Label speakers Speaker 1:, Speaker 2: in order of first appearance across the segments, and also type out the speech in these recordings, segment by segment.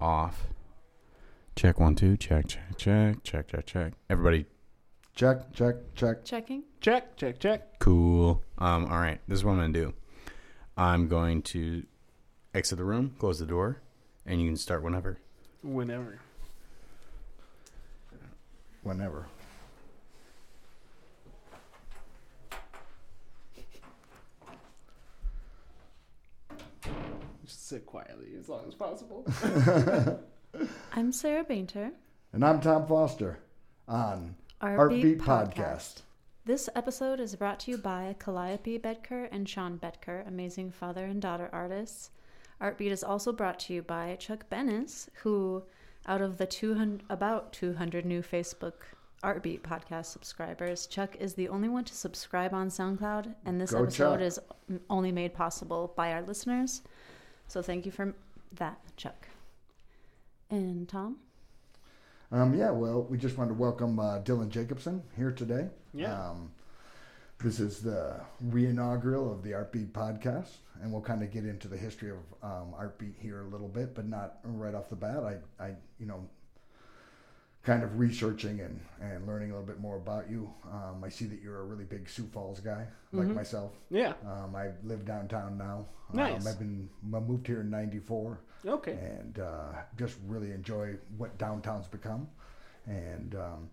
Speaker 1: off. Check one, two. Check, check, check, check, check, check. Everybody,
Speaker 2: Check, check, check.
Speaker 3: Checking.
Speaker 4: Check, check, check.
Speaker 1: cool. Um, all right. This is what I'm gonna do. I'm going to exit the room, close the door, and you can start whenever.
Speaker 4: Whenever.
Speaker 2: Whenever.
Speaker 4: Sit quietly as long as possible.
Speaker 3: I'm Sarah Bainter.
Speaker 2: And I'm Tom Foster on
Speaker 3: Artbeat
Speaker 2: Artbeat Podcast.
Speaker 3: This episode is brought to you by Calliope Bedker and Sean Bedker, amazing father and daughter artists. Artbeat is also brought to you by Chuck Bennis, who, out of the 200, about 200 new Facebook Artbeat podcast subscribers, Chuck is the only one to subscribe on SoundCloud, and this
Speaker 2: Go
Speaker 3: episode
Speaker 2: Chuck.
Speaker 3: is only made possible by our listeners. So thank you for that, Chuck. And Tom?
Speaker 2: Um, yeah, well, we just wanted to welcome uh, Dylan Jacobson here today.
Speaker 4: Yeah.
Speaker 2: Um, this is the re-inaugural of the Artbeat podcast, and we'll kind of get into the history of um, Artbeat here a little bit, but not right off the bat. I, I, you know, kind of researching and, and learning a little bit more about you. Um, I see that you're a really big Sioux Falls guy, like
Speaker 4: Mhm.
Speaker 2: myself.
Speaker 4: Yeah.
Speaker 2: Um, I live downtown now.
Speaker 4: Nice.
Speaker 2: Um, I've been I moved here in '94
Speaker 4: Okay.
Speaker 2: and uh, just really enjoy what downtown's become. And um,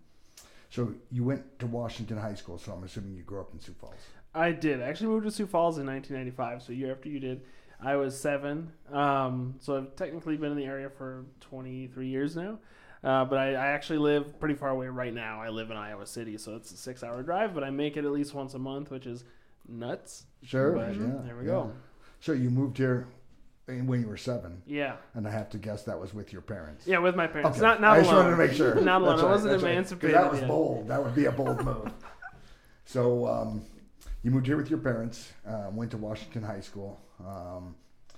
Speaker 2: so you went to Washington High School, so I'm assuming you grew up in Sioux Falls.
Speaker 4: I did. I actually moved to Sioux Falls in 1995, so a year after you did. I was seven. Um, so I've technically been in the area for 23 years now. Uh, but I, I actually live pretty far away right now. I live in Iowa City, so it's a six hour drive, but I make it at least once a month, which is nuts.
Speaker 2: Sure.
Speaker 4: But
Speaker 2: yeah,
Speaker 4: there we
Speaker 2: yeah.
Speaker 4: go.
Speaker 2: So you moved here when you were seven,
Speaker 4: Yeah.
Speaker 2: and I have to guess that was with your parents.
Speaker 4: Yeah, with my parents.
Speaker 2: Okay.
Speaker 4: Not, not
Speaker 2: I just
Speaker 4: alone.
Speaker 2: wanted to make sure.
Speaker 4: Not alone.
Speaker 2: That's
Speaker 4: I wasn't
Speaker 2: that's right.
Speaker 4: emancipated
Speaker 2: That was
Speaker 4: yet.
Speaker 2: bold. That would be a bold move. So um, you moved here with your parents. Um, went to Washington High School. Um,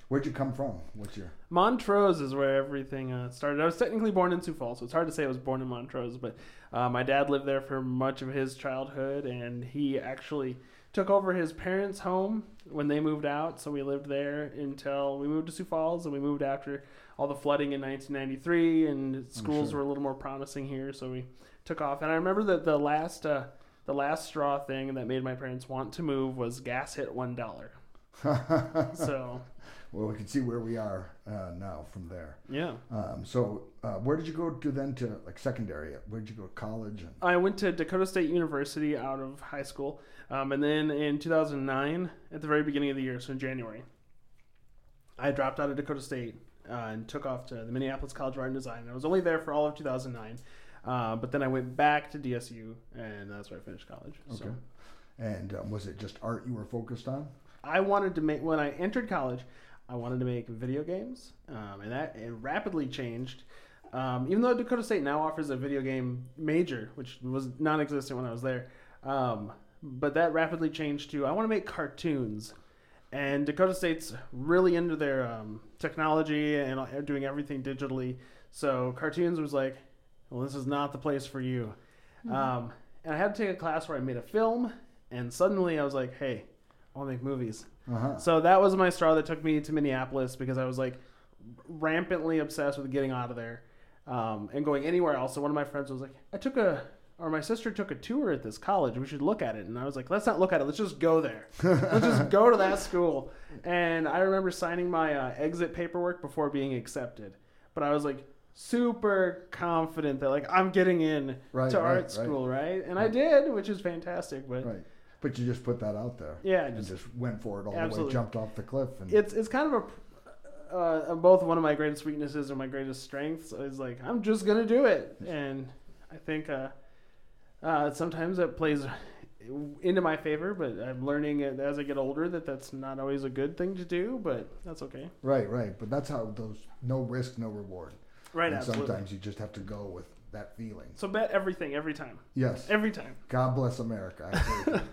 Speaker 2: where'd you come from? What's your
Speaker 4: Montrose is where everything uh, started. I was technically born in Sioux Falls, so it's hard to say I was born in Montrose, but uh, my dad lived there for much of his childhood, and he actually took over his parents' home when they moved out. So we lived there until we moved to Sioux Falls, and we moved after all the flooding in 1993, and schools
Speaker 2: sure.
Speaker 4: were a little more promising here, so we took off. And I remember that the last uh, the last straw thing that made my parents want to move was gas hit one dollar. so
Speaker 2: well, we can see where we are uh, now from there.
Speaker 4: yeah.
Speaker 2: Um, so, uh, where did you go to then to like secondary? Where did you go to college? And,
Speaker 4: I went to Dakota State University out of high school, um, and then in 2009, at the very beginning of the year, so in January, I dropped out of Dakota State uh, and took off to the Minneapolis College of Art and Design. I was only there for all of 2009, uh, but then I went back to DSU, and that's where I finished college.
Speaker 2: Okay.
Speaker 4: So
Speaker 2: and um, was it just art you were focused on?
Speaker 4: I wanted to make when I entered college, I wanted to make video games, um, and that it rapidly changed. Um, even though Dakota State now offers a video game major, which was non-existent when I was there, um, but that rapidly changed to I want to make cartoons, and Dakota State's really into their um, technology and uh, doing everything digitally. So cartoons was like, well, this is not the place for you. Um, and I had to take a class where I made a film, and suddenly I was like, hey, I want to make movies.
Speaker 2: Uh-huh.
Speaker 4: So that was my straw that took me to Minneapolis because I was like rampantly obsessed with getting out of there um, and going anywhere else. So one of my friends was like, I took a, or my sister took a tour at this college. We should look at it. And I was like, let's not look at it. Let's just go there. let's just go to that school. And I remember signing my uh, exit paperwork before being accepted. But I was like super confident that like I'm getting in
Speaker 2: Right,
Speaker 4: to
Speaker 2: right,
Speaker 4: art school, right? And I did, which is fantastic. But
Speaker 2: Right. But you just put that out there.
Speaker 4: yeah,
Speaker 2: And
Speaker 4: just
Speaker 2: just went for it all the way, jumped off the cliff. And
Speaker 4: it's it's kind of a uh, both one of my greatest weaknesses and my greatest strengths is like I'm just gonna do it, and I think uh, uh, sometimes that plays into my favor, but I'm learning it as I get older that that's not always a good thing to do, but that's okay.
Speaker 2: right, right. But that's how those no risk, no reward.
Speaker 4: Right,
Speaker 2: and
Speaker 4: absolutely.
Speaker 2: sometimes you just have to go with that feeling.
Speaker 4: So bet everything every time,
Speaker 2: Yes.
Speaker 4: every time.
Speaker 2: God bless America. I agree with you.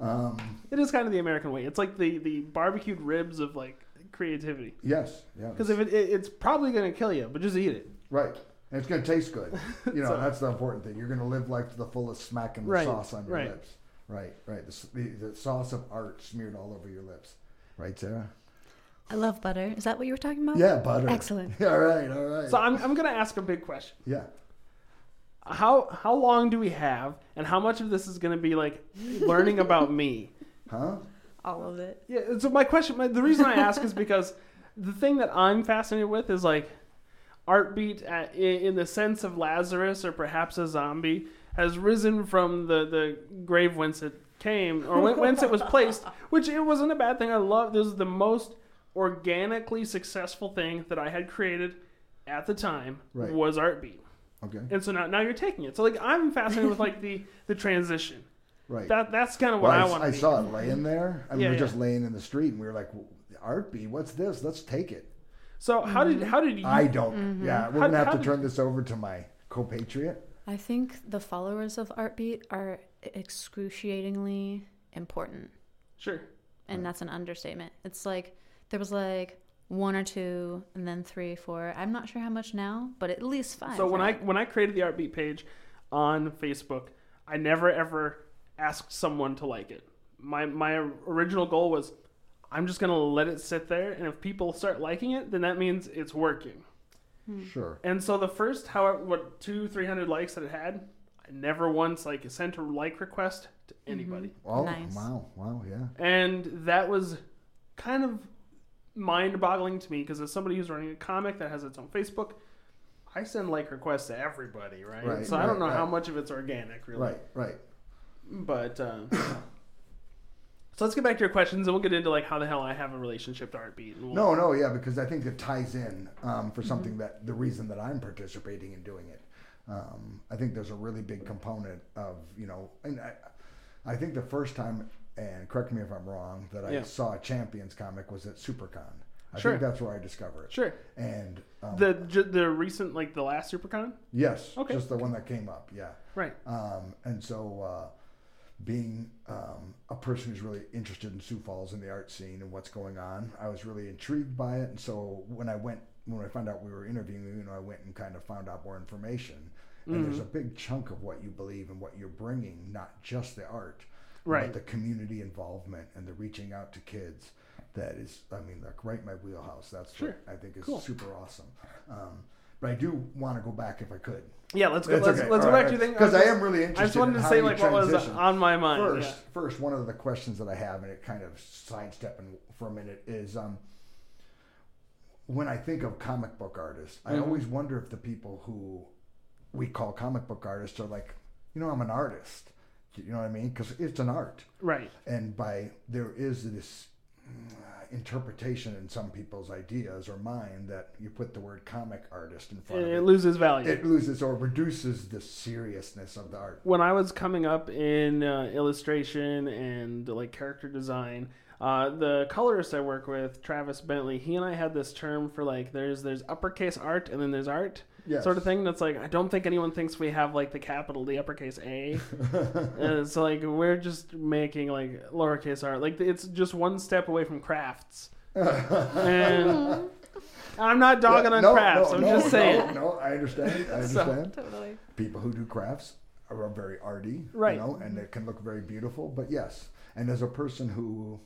Speaker 2: Um,
Speaker 4: It is kind of the American way. It's like the the barbecued ribs of like creativity.
Speaker 2: yes. Yeah.
Speaker 4: Because if it, it, it's probably gonna kill you, but just eat it.
Speaker 2: Right. And it's going to taste good. You know,
Speaker 4: So-
Speaker 2: that's the important thing. You're going to live life to the fullest, smacking the
Speaker 4: Right,
Speaker 2: sauce on your
Speaker 4: right.
Speaker 2: lips. Right, right. The, the, the sauce of art smeared all over your lips. Right, Sarah?
Speaker 3: I love butter. Is that what you were talking about?
Speaker 2: Yeah, butter.
Speaker 3: Excellent.
Speaker 2: all right, all right.
Speaker 4: So I'm I'm gonna ask a big question.
Speaker 2: yeah.
Speaker 4: How how long do we have, and how much of this is gonna be like learning about me?
Speaker 2: Huh?
Speaker 3: All of it.
Speaker 4: Yeah. So my question, my, the reason I ask is because the thing that I'm fascinated with is like Artbeat at, in, in the sense of Lazarus or perhaps a zombie has risen from the the grave whence it came or whence it was placed, which it wasn't a bad thing. I love this is the most organically successful thing that I had created at the time
Speaker 2: Right.
Speaker 4: was Artbeat.
Speaker 2: Okay.
Speaker 4: And so now, now you're taking it. So like I'm fascinated with like the the transition.
Speaker 2: Right.
Speaker 4: That that's kind of what
Speaker 2: well,
Speaker 4: I
Speaker 2: I,
Speaker 4: want.
Speaker 2: I
Speaker 4: to
Speaker 2: saw it laying there. I mean,
Speaker 4: Yeah,
Speaker 2: we were
Speaker 4: yeah.
Speaker 2: just laying in the street, and we were like, "Art B, what's this? Let's take it."
Speaker 4: So how did mm-hmm. how did you?
Speaker 2: I don't. Mm-hmm. Yeah, we're
Speaker 4: How-
Speaker 2: gonna have to
Speaker 4: did-
Speaker 2: turn this over to my compatriot.
Speaker 3: I think the followers of Artbeat are excruciatingly important.
Speaker 4: Sure.
Speaker 3: And that's an understatement. It's like there was like one or two and then three, four. I'm not sure how much now, but at least five.
Speaker 4: So when I when I created the Artbeat page on Facebook, I never ever asked someone to like it. My my original goal was I'm just gonna let it sit there, and if people start liking it, then that means it's working. Hmm.
Speaker 2: Sure.
Speaker 4: And so the first how what two three hundred likes that it had, I never once like sent a like request to mm-hmm. anybody.
Speaker 2: Oh,
Speaker 3: Nice.
Speaker 2: wow, wow, yeah.
Speaker 4: And that was kind of mind boggling to me because as somebody who's running a comic that has its own Facebook, I send like requests to everybody, right?
Speaker 2: Right,
Speaker 4: so I don't
Speaker 2: right,
Speaker 4: know how much of it's organic, really.
Speaker 2: Right, right.
Speaker 4: But uh, so let's get back to your questions and we'll get into like how the hell I have a relationship to Artbeat. We'll,
Speaker 2: No, no, yeah, because I think it ties in um, for something that the reason that I'm participating in doing it. Um, I think there's a really big component of you know, and I, I think the first time, and correct me if I'm wrong, that I
Speaker 4: Yeah.
Speaker 2: saw a Champions comic was at SuperCon. I
Speaker 4: Sure.
Speaker 2: think that's where I discovered it.
Speaker 4: Sure.
Speaker 2: And um,
Speaker 4: The the recent like the last SuperCon,
Speaker 2: yes,
Speaker 4: Okay.
Speaker 2: just the one that came up, yeah.
Speaker 4: right?
Speaker 2: Um, and so, uh, being um, a person who's really interested in Sioux Falls and the art scene and what's going on, I was really intrigued by it. And so, when I went, when I found out we were interviewing, you know, I went and kind of found out more information. And there's a big chunk of what you believe and what you're bringing, not just the art,
Speaker 4: Right.
Speaker 2: but the community involvement and the reaching out to kids. That is, I mean, like right in my wheelhouse. That's
Speaker 4: Sure.
Speaker 2: what I think is
Speaker 4: Cool.
Speaker 2: super awesome. Um, but I do want to go back if I could.
Speaker 4: Yeah, let's go. Let's
Speaker 2: okay.
Speaker 4: let's go
Speaker 2: right,
Speaker 4: back to your thing
Speaker 2: because I am really interested.
Speaker 4: I just wanted
Speaker 2: in
Speaker 4: to say like what was on my mind.
Speaker 2: First,
Speaker 4: yeah.
Speaker 2: first, one of the questions that I have, and it kind of sidestepping for a minute, is um, when I think of comic book artists, I
Speaker 4: Mhm.
Speaker 2: always wonder if the people who we call comic book artists are like, you know, I'm an artist. You know what I mean? Because it's an art,
Speaker 4: Right.
Speaker 2: and by there is this mm, interpretation in some people's ideas or mind that you put the word comic artist in front
Speaker 4: It,
Speaker 2: of
Speaker 4: it
Speaker 2: it,
Speaker 4: loses value.
Speaker 2: it loses or reduces the seriousness of the art.
Speaker 4: when I was coming up in uh, illustration and like character design, uh, the colorist I work with, Travis Bentley, he and I had this term for like there's there's uppercase art and then there's art
Speaker 2: Yes.
Speaker 4: sort of thing. That's like I don't think anyone thinks we have like the capital the uppercase A. and it's like we're just making like lowercase art. Like it's just one step away from crafts. and I'm not dogging on
Speaker 2: No,
Speaker 4: crafts.
Speaker 2: no,
Speaker 4: I'm
Speaker 2: no,
Speaker 4: just saying.
Speaker 2: No, no, I understand. I
Speaker 4: So-
Speaker 2: understand.
Speaker 3: Totally.
Speaker 2: People who do crafts are very arty,
Speaker 4: Right.
Speaker 2: You know, and it can look very beautiful. But yes, and as a person who,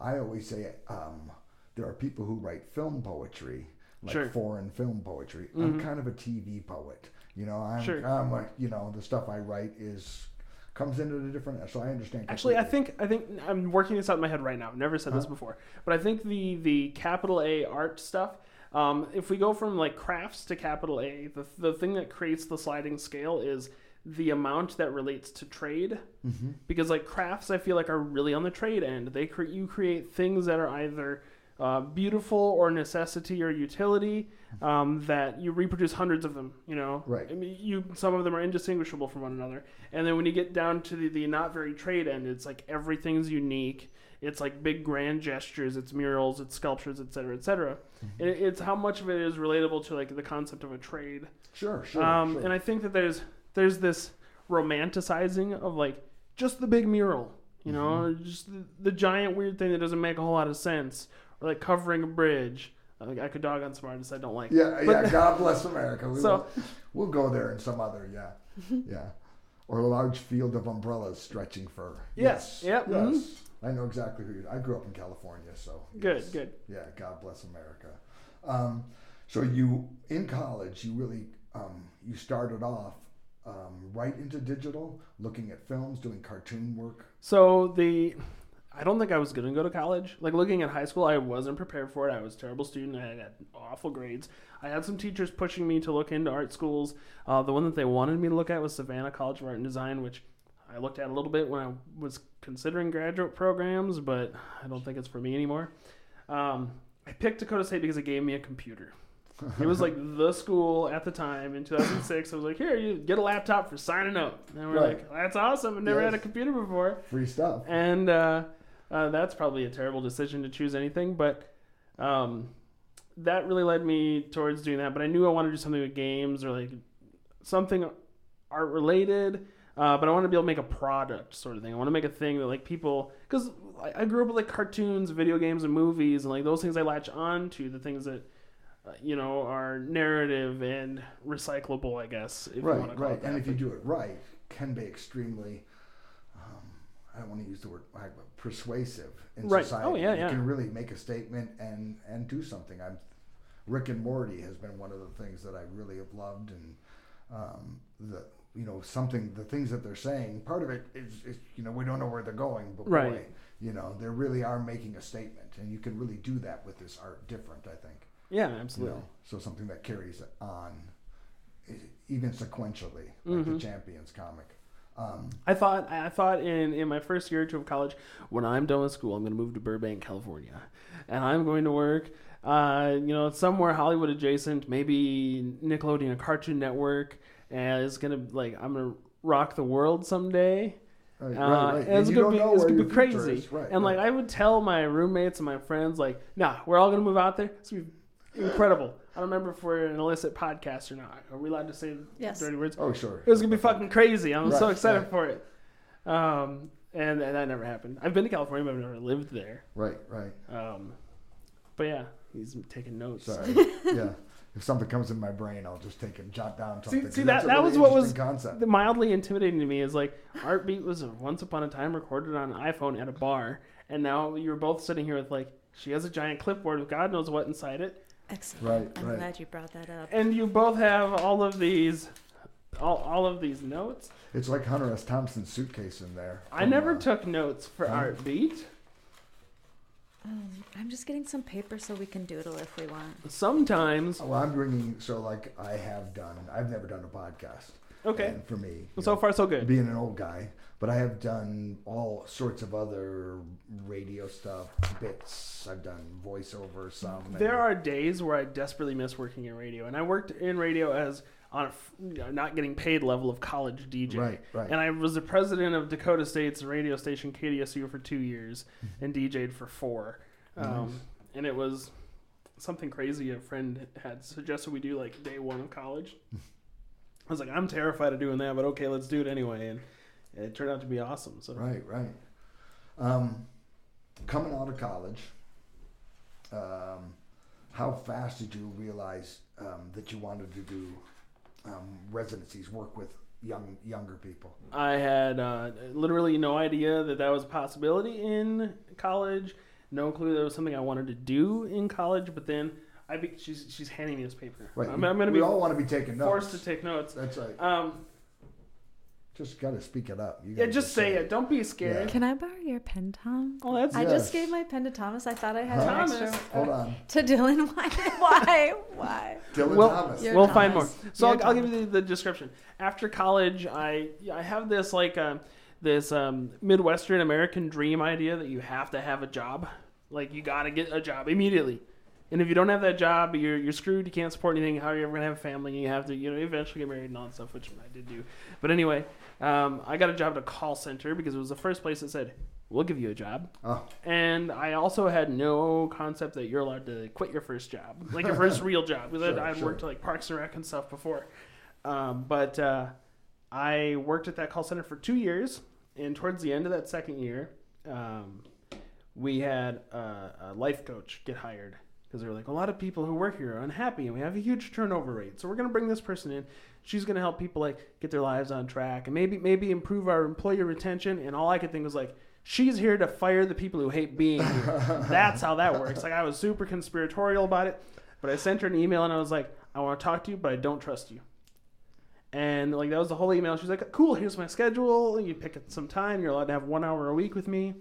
Speaker 2: I always say, um, there are people who write film poetry, like
Speaker 4: Sure. Mm-hmm.
Speaker 2: foreign film poetry. I'm kind of a TV poet. You know, I'm,
Speaker 4: Sure.
Speaker 2: I'm like, you know, the stuff I write is comes into the different. So I understand.
Speaker 4: Actually, I think I think I'm working this out in my head right now. I've never said this before, but I think the the capital A art stuff. Um, if we go from like crafts to capital A, the the thing that creates the sliding scale is the amount that relates to trade.
Speaker 2: Mm-hmm.
Speaker 4: Because like crafts, I feel like are really on the trade end. They create you create things that are either uh, beautiful or necessity or utility um, that you reproduce hundreds of them. You know,
Speaker 2: Right.
Speaker 4: I mean, you some of them are indistinguishable from one another. And then when you get down to the, the not very trade end, it's like everything's unique. It's like big grand gestures. It's murals. It's sculptures, etc., cetera, etc. Cetera. And it- it's how much of it is relatable to like the concept of a trade.
Speaker 2: Sure, sure.
Speaker 4: Um,
Speaker 2: sure.
Speaker 4: And I think that there's there's this romanticizing of like just the big mural, you know,
Speaker 2: Mm-hmm.
Speaker 4: just the, the giant weird thing that doesn't make a whole lot of sense, like covering a bridge. I, I could dog on some artists I don't like.
Speaker 2: Yeah,
Speaker 4: But-
Speaker 2: yeah. God bless America. We
Speaker 4: So-
Speaker 2: will, we'll go there in some other, yeah, yeah, or a large field of umbrellas stretching for.
Speaker 4: Yes, yep.
Speaker 2: Yes. I know exactly who you. I grew up in California, so
Speaker 4: Good,
Speaker 2: yes.
Speaker 4: good.
Speaker 2: Yeah, God bless America. Um, so you in college, you really um, you started off um, right into digital, looking at films, doing cartoon work.
Speaker 4: So the, I don't think I was gonna go to college. Like looking at high school, I wasn't prepared for it. I was a terrible student. I had awful grades. I had some teachers pushing me to look into art schools. Uh, the one that they wanted me to look at was Savannah College of Art and Design, which I looked at a little bit when I was considering graduate programs, but I don't think it's for me anymore. Um, I picked Dakota State because it gave me a computer. It was like the school at the time in 2006. I was like, here, you get a laptop for signing up. And we're
Speaker 2: Right.
Speaker 4: like, that's awesome. I've never
Speaker 2: Yes.
Speaker 4: had a computer before
Speaker 2: Free stuff.
Speaker 4: and uh, uh, that's probably a terrible decision to choose anything, but um, that really led me towards doing that. But I knew I wanted to do something with games or like something art related. Uh, but I want to be able to make a product sort of thing. I want to make a thing that like people, because I, I grew up with like cartoons, video games, and movies, and like those things I latch on to, the things that uh, you know are narrative and recyclable, I guess. If you want to
Speaker 2: right,
Speaker 4: call
Speaker 2: right. And if you do it right, can be extremely. I don't want to use the word like, persuasive in
Speaker 4: Right.
Speaker 2: society.
Speaker 4: Oh, yeah,
Speaker 2: you
Speaker 4: yeah.
Speaker 2: can really make a statement and and do something. I'm Rick and Morty has been one of the things that I really have loved, and um, the you know something the things that they're saying. Part of it is, is you know we don't know where they're going, but boy,
Speaker 4: Right.
Speaker 2: you know they really are making a statement, and you can really do that with this art different. I think.
Speaker 4: yeah,
Speaker 2: You
Speaker 4: absolutely.
Speaker 2: know, so something that carries on, even sequentially, like
Speaker 4: Mhm.
Speaker 2: the Champions comic. Um,
Speaker 4: I thought I thought in, in my first year or two of college, when I'm done with school, I'm going to move to Burbank, California, and I'm going to work, uh, you know, somewhere Hollywood adjacent, maybe Nickelodeon, or Cartoon Network, and it's gonna like I'm gonna rock the world someday.
Speaker 2: right,
Speaker 4: Uh,
Speaker 2: right,
Speaker 4: And it's gonna be it's gonna be crazy.
Speaker 2: Right,
Speaker 4: and like. I would tell my roommates and my friends, like, nah, we're all gonna move out there. It's gonna be incredible. I don't remember if we're an illicit podcast or not. Are we allowed to say
Speaker 3: Yes.
Speaker 4: dirty words?
Speaker 2: oh sure,
Speaker 4: It was gonna be fucking crazy. I'm so excited
Speaker 2: right.
Speaker 4: for it. Um, and, and that never happened. I've been to California, but I've never lived there.
Speaker 2: right, right.
Speaker 4: Um, but yeah, he's taking notes.
Speaker 2: Sorry, yeah. If something comes in my brain, I'll just take and jot down
Speaker 4: See,
Speaker 2: something.
Speaker 4: that
Speaker 2: that's a
Speaker 4: that
Speaker 2: really
Speaker 4: was what was
Speaker 2: concept.
Speaker 4: mildly intimidating to me is like Artbeat was once upon a time recorded on an iPhone at a bar, and now you're both sitting here with like she has a giant clipboard with God knows what inside it,
Speaker 3: Excellent.
Speaker 2: Right,
Speaker 3: I'm
Speaker 2: right.
Speaker 3: glad you brought that up.
Speaker 4: and you both have all of these, all, all of these notes.
Speaker 2: It's like Hunter S. Thompson's suitcase in there.
Speaker 4: I never
Speaker 2: uh,
Speaker 4: took notes for
Speaker 2: huh?
Speaker 4: Artbeat.
Speaker 3: Um, I'm just getting some paper so we can doodle if we want.
Speaker 4: Sometimes,
Speaker 2: Well, I'm bringing so like I have done. I've never done a podcast.
Speaker 4: Okay.
Speaker 2: And for me,
Speaker 4: So
Speaker 2: know,
Speaker 4: far, so good.
Speaker 2: being an old guy, but I have done all sorts of other radio stuff, bits. I've done voiceover some.
Speaker 4: There are days where I desperately miss working in radio, and I worked in radio as on a not getting paid level of college DJ.
Speaker 2: right, right.
Speaker 4: And I was the president of Dakota State's radio station KDSU for two years and DJ'd for four. Um,
Speaker 2: Nice.
Speaker 4: And it was something crazy a friend had suggested we do like day one of college. I was like, I'm terrified of doing that, but okay, let's do it anyway. And it turned out to be awesome. So
Speaker 2: Right, right. Um, coming out of college, um, how fast did you realize um, that you wanted to do um, residencies, work with young younger people?
Speaker 4: I had uh, literally no idea that that was a possibility in college. No clue that was something I wanted to do in college. But then I be, she's she's handing me this paper.
Speaker 2: Right.
Speaker 4: I'm, I'm going to
Speaker 2: we
Speaker 4: be
Speaker 2: all want to be taking notes.
Speaker 4: forced to take notes.
Speaker 2: That's right.
Speaker 4: Um,
Speaker 2: Just got to speak it up. You
Speaker 4: yeah,
Speaker 2: gotta
Speaker 4: just say it. Don't be scared.
Speaker 3: Can I borrow your pen, Tom?
Speaker 4: Oh, that's
Speaker 3: I
Speaker 2: Yes.
Speaker 3: just gave my pen to Thomas. I thought I had
Speaker 2: Huh?
Speaker 3: an
Speaker 4: Thomas.
Speaker 3: extra.
Speaker 2: Hold on,
Speaker 3: To Dylan. Why? Why? Why?
Speaker 2: Dylan
Speaker 4: Well,
Speaker 2: Thomas.
Speaker 3: You're
Speaker 4: we'll find more. So I'll, I'll give you the, the description. After college, I I have this like um, this um, Midwestern American dream idea that you have to have a job. Like you got to get a job immediately. And if you don't have that job, you're you're screwed. You can't support anything. How are you ever gonna have a family? You have to, you know, eventually get married and all that stuff, which I did do. But anyway, um, I got a job at a call center because it was the first place that said, "We'll give you a job."
Speaker 2: Oh,
Speaker 4: And I also had no concept that you're allowed to quit your first job, like your first real job. Because
Speaker 2: Sure,
Speaker 4: I'd
Speaker 2: sure.
Speaker 4: worked like Parks and Rec and stuff before. Um, but uh, I worked at that call center for two years, and towards the end of that second year, um, we had a, a life coach get hired because they're like a lot of people who work here are unhappy, and we have a huge turnover rate. So we're going to bring this person in. She's going to help people like get their lives on track and maybe maybe improve our employee retention. And all I could think was like, she's here to fire the people who hate being here. That's how that works. Like I was super conspiratorial about it, but I sent her an email and I was like, I want to talk to you, but I don't trust you. And like that was the whole email. She's like, "Cool, here's my schedule. You pick some time. You're allowed to have one hour a week with me."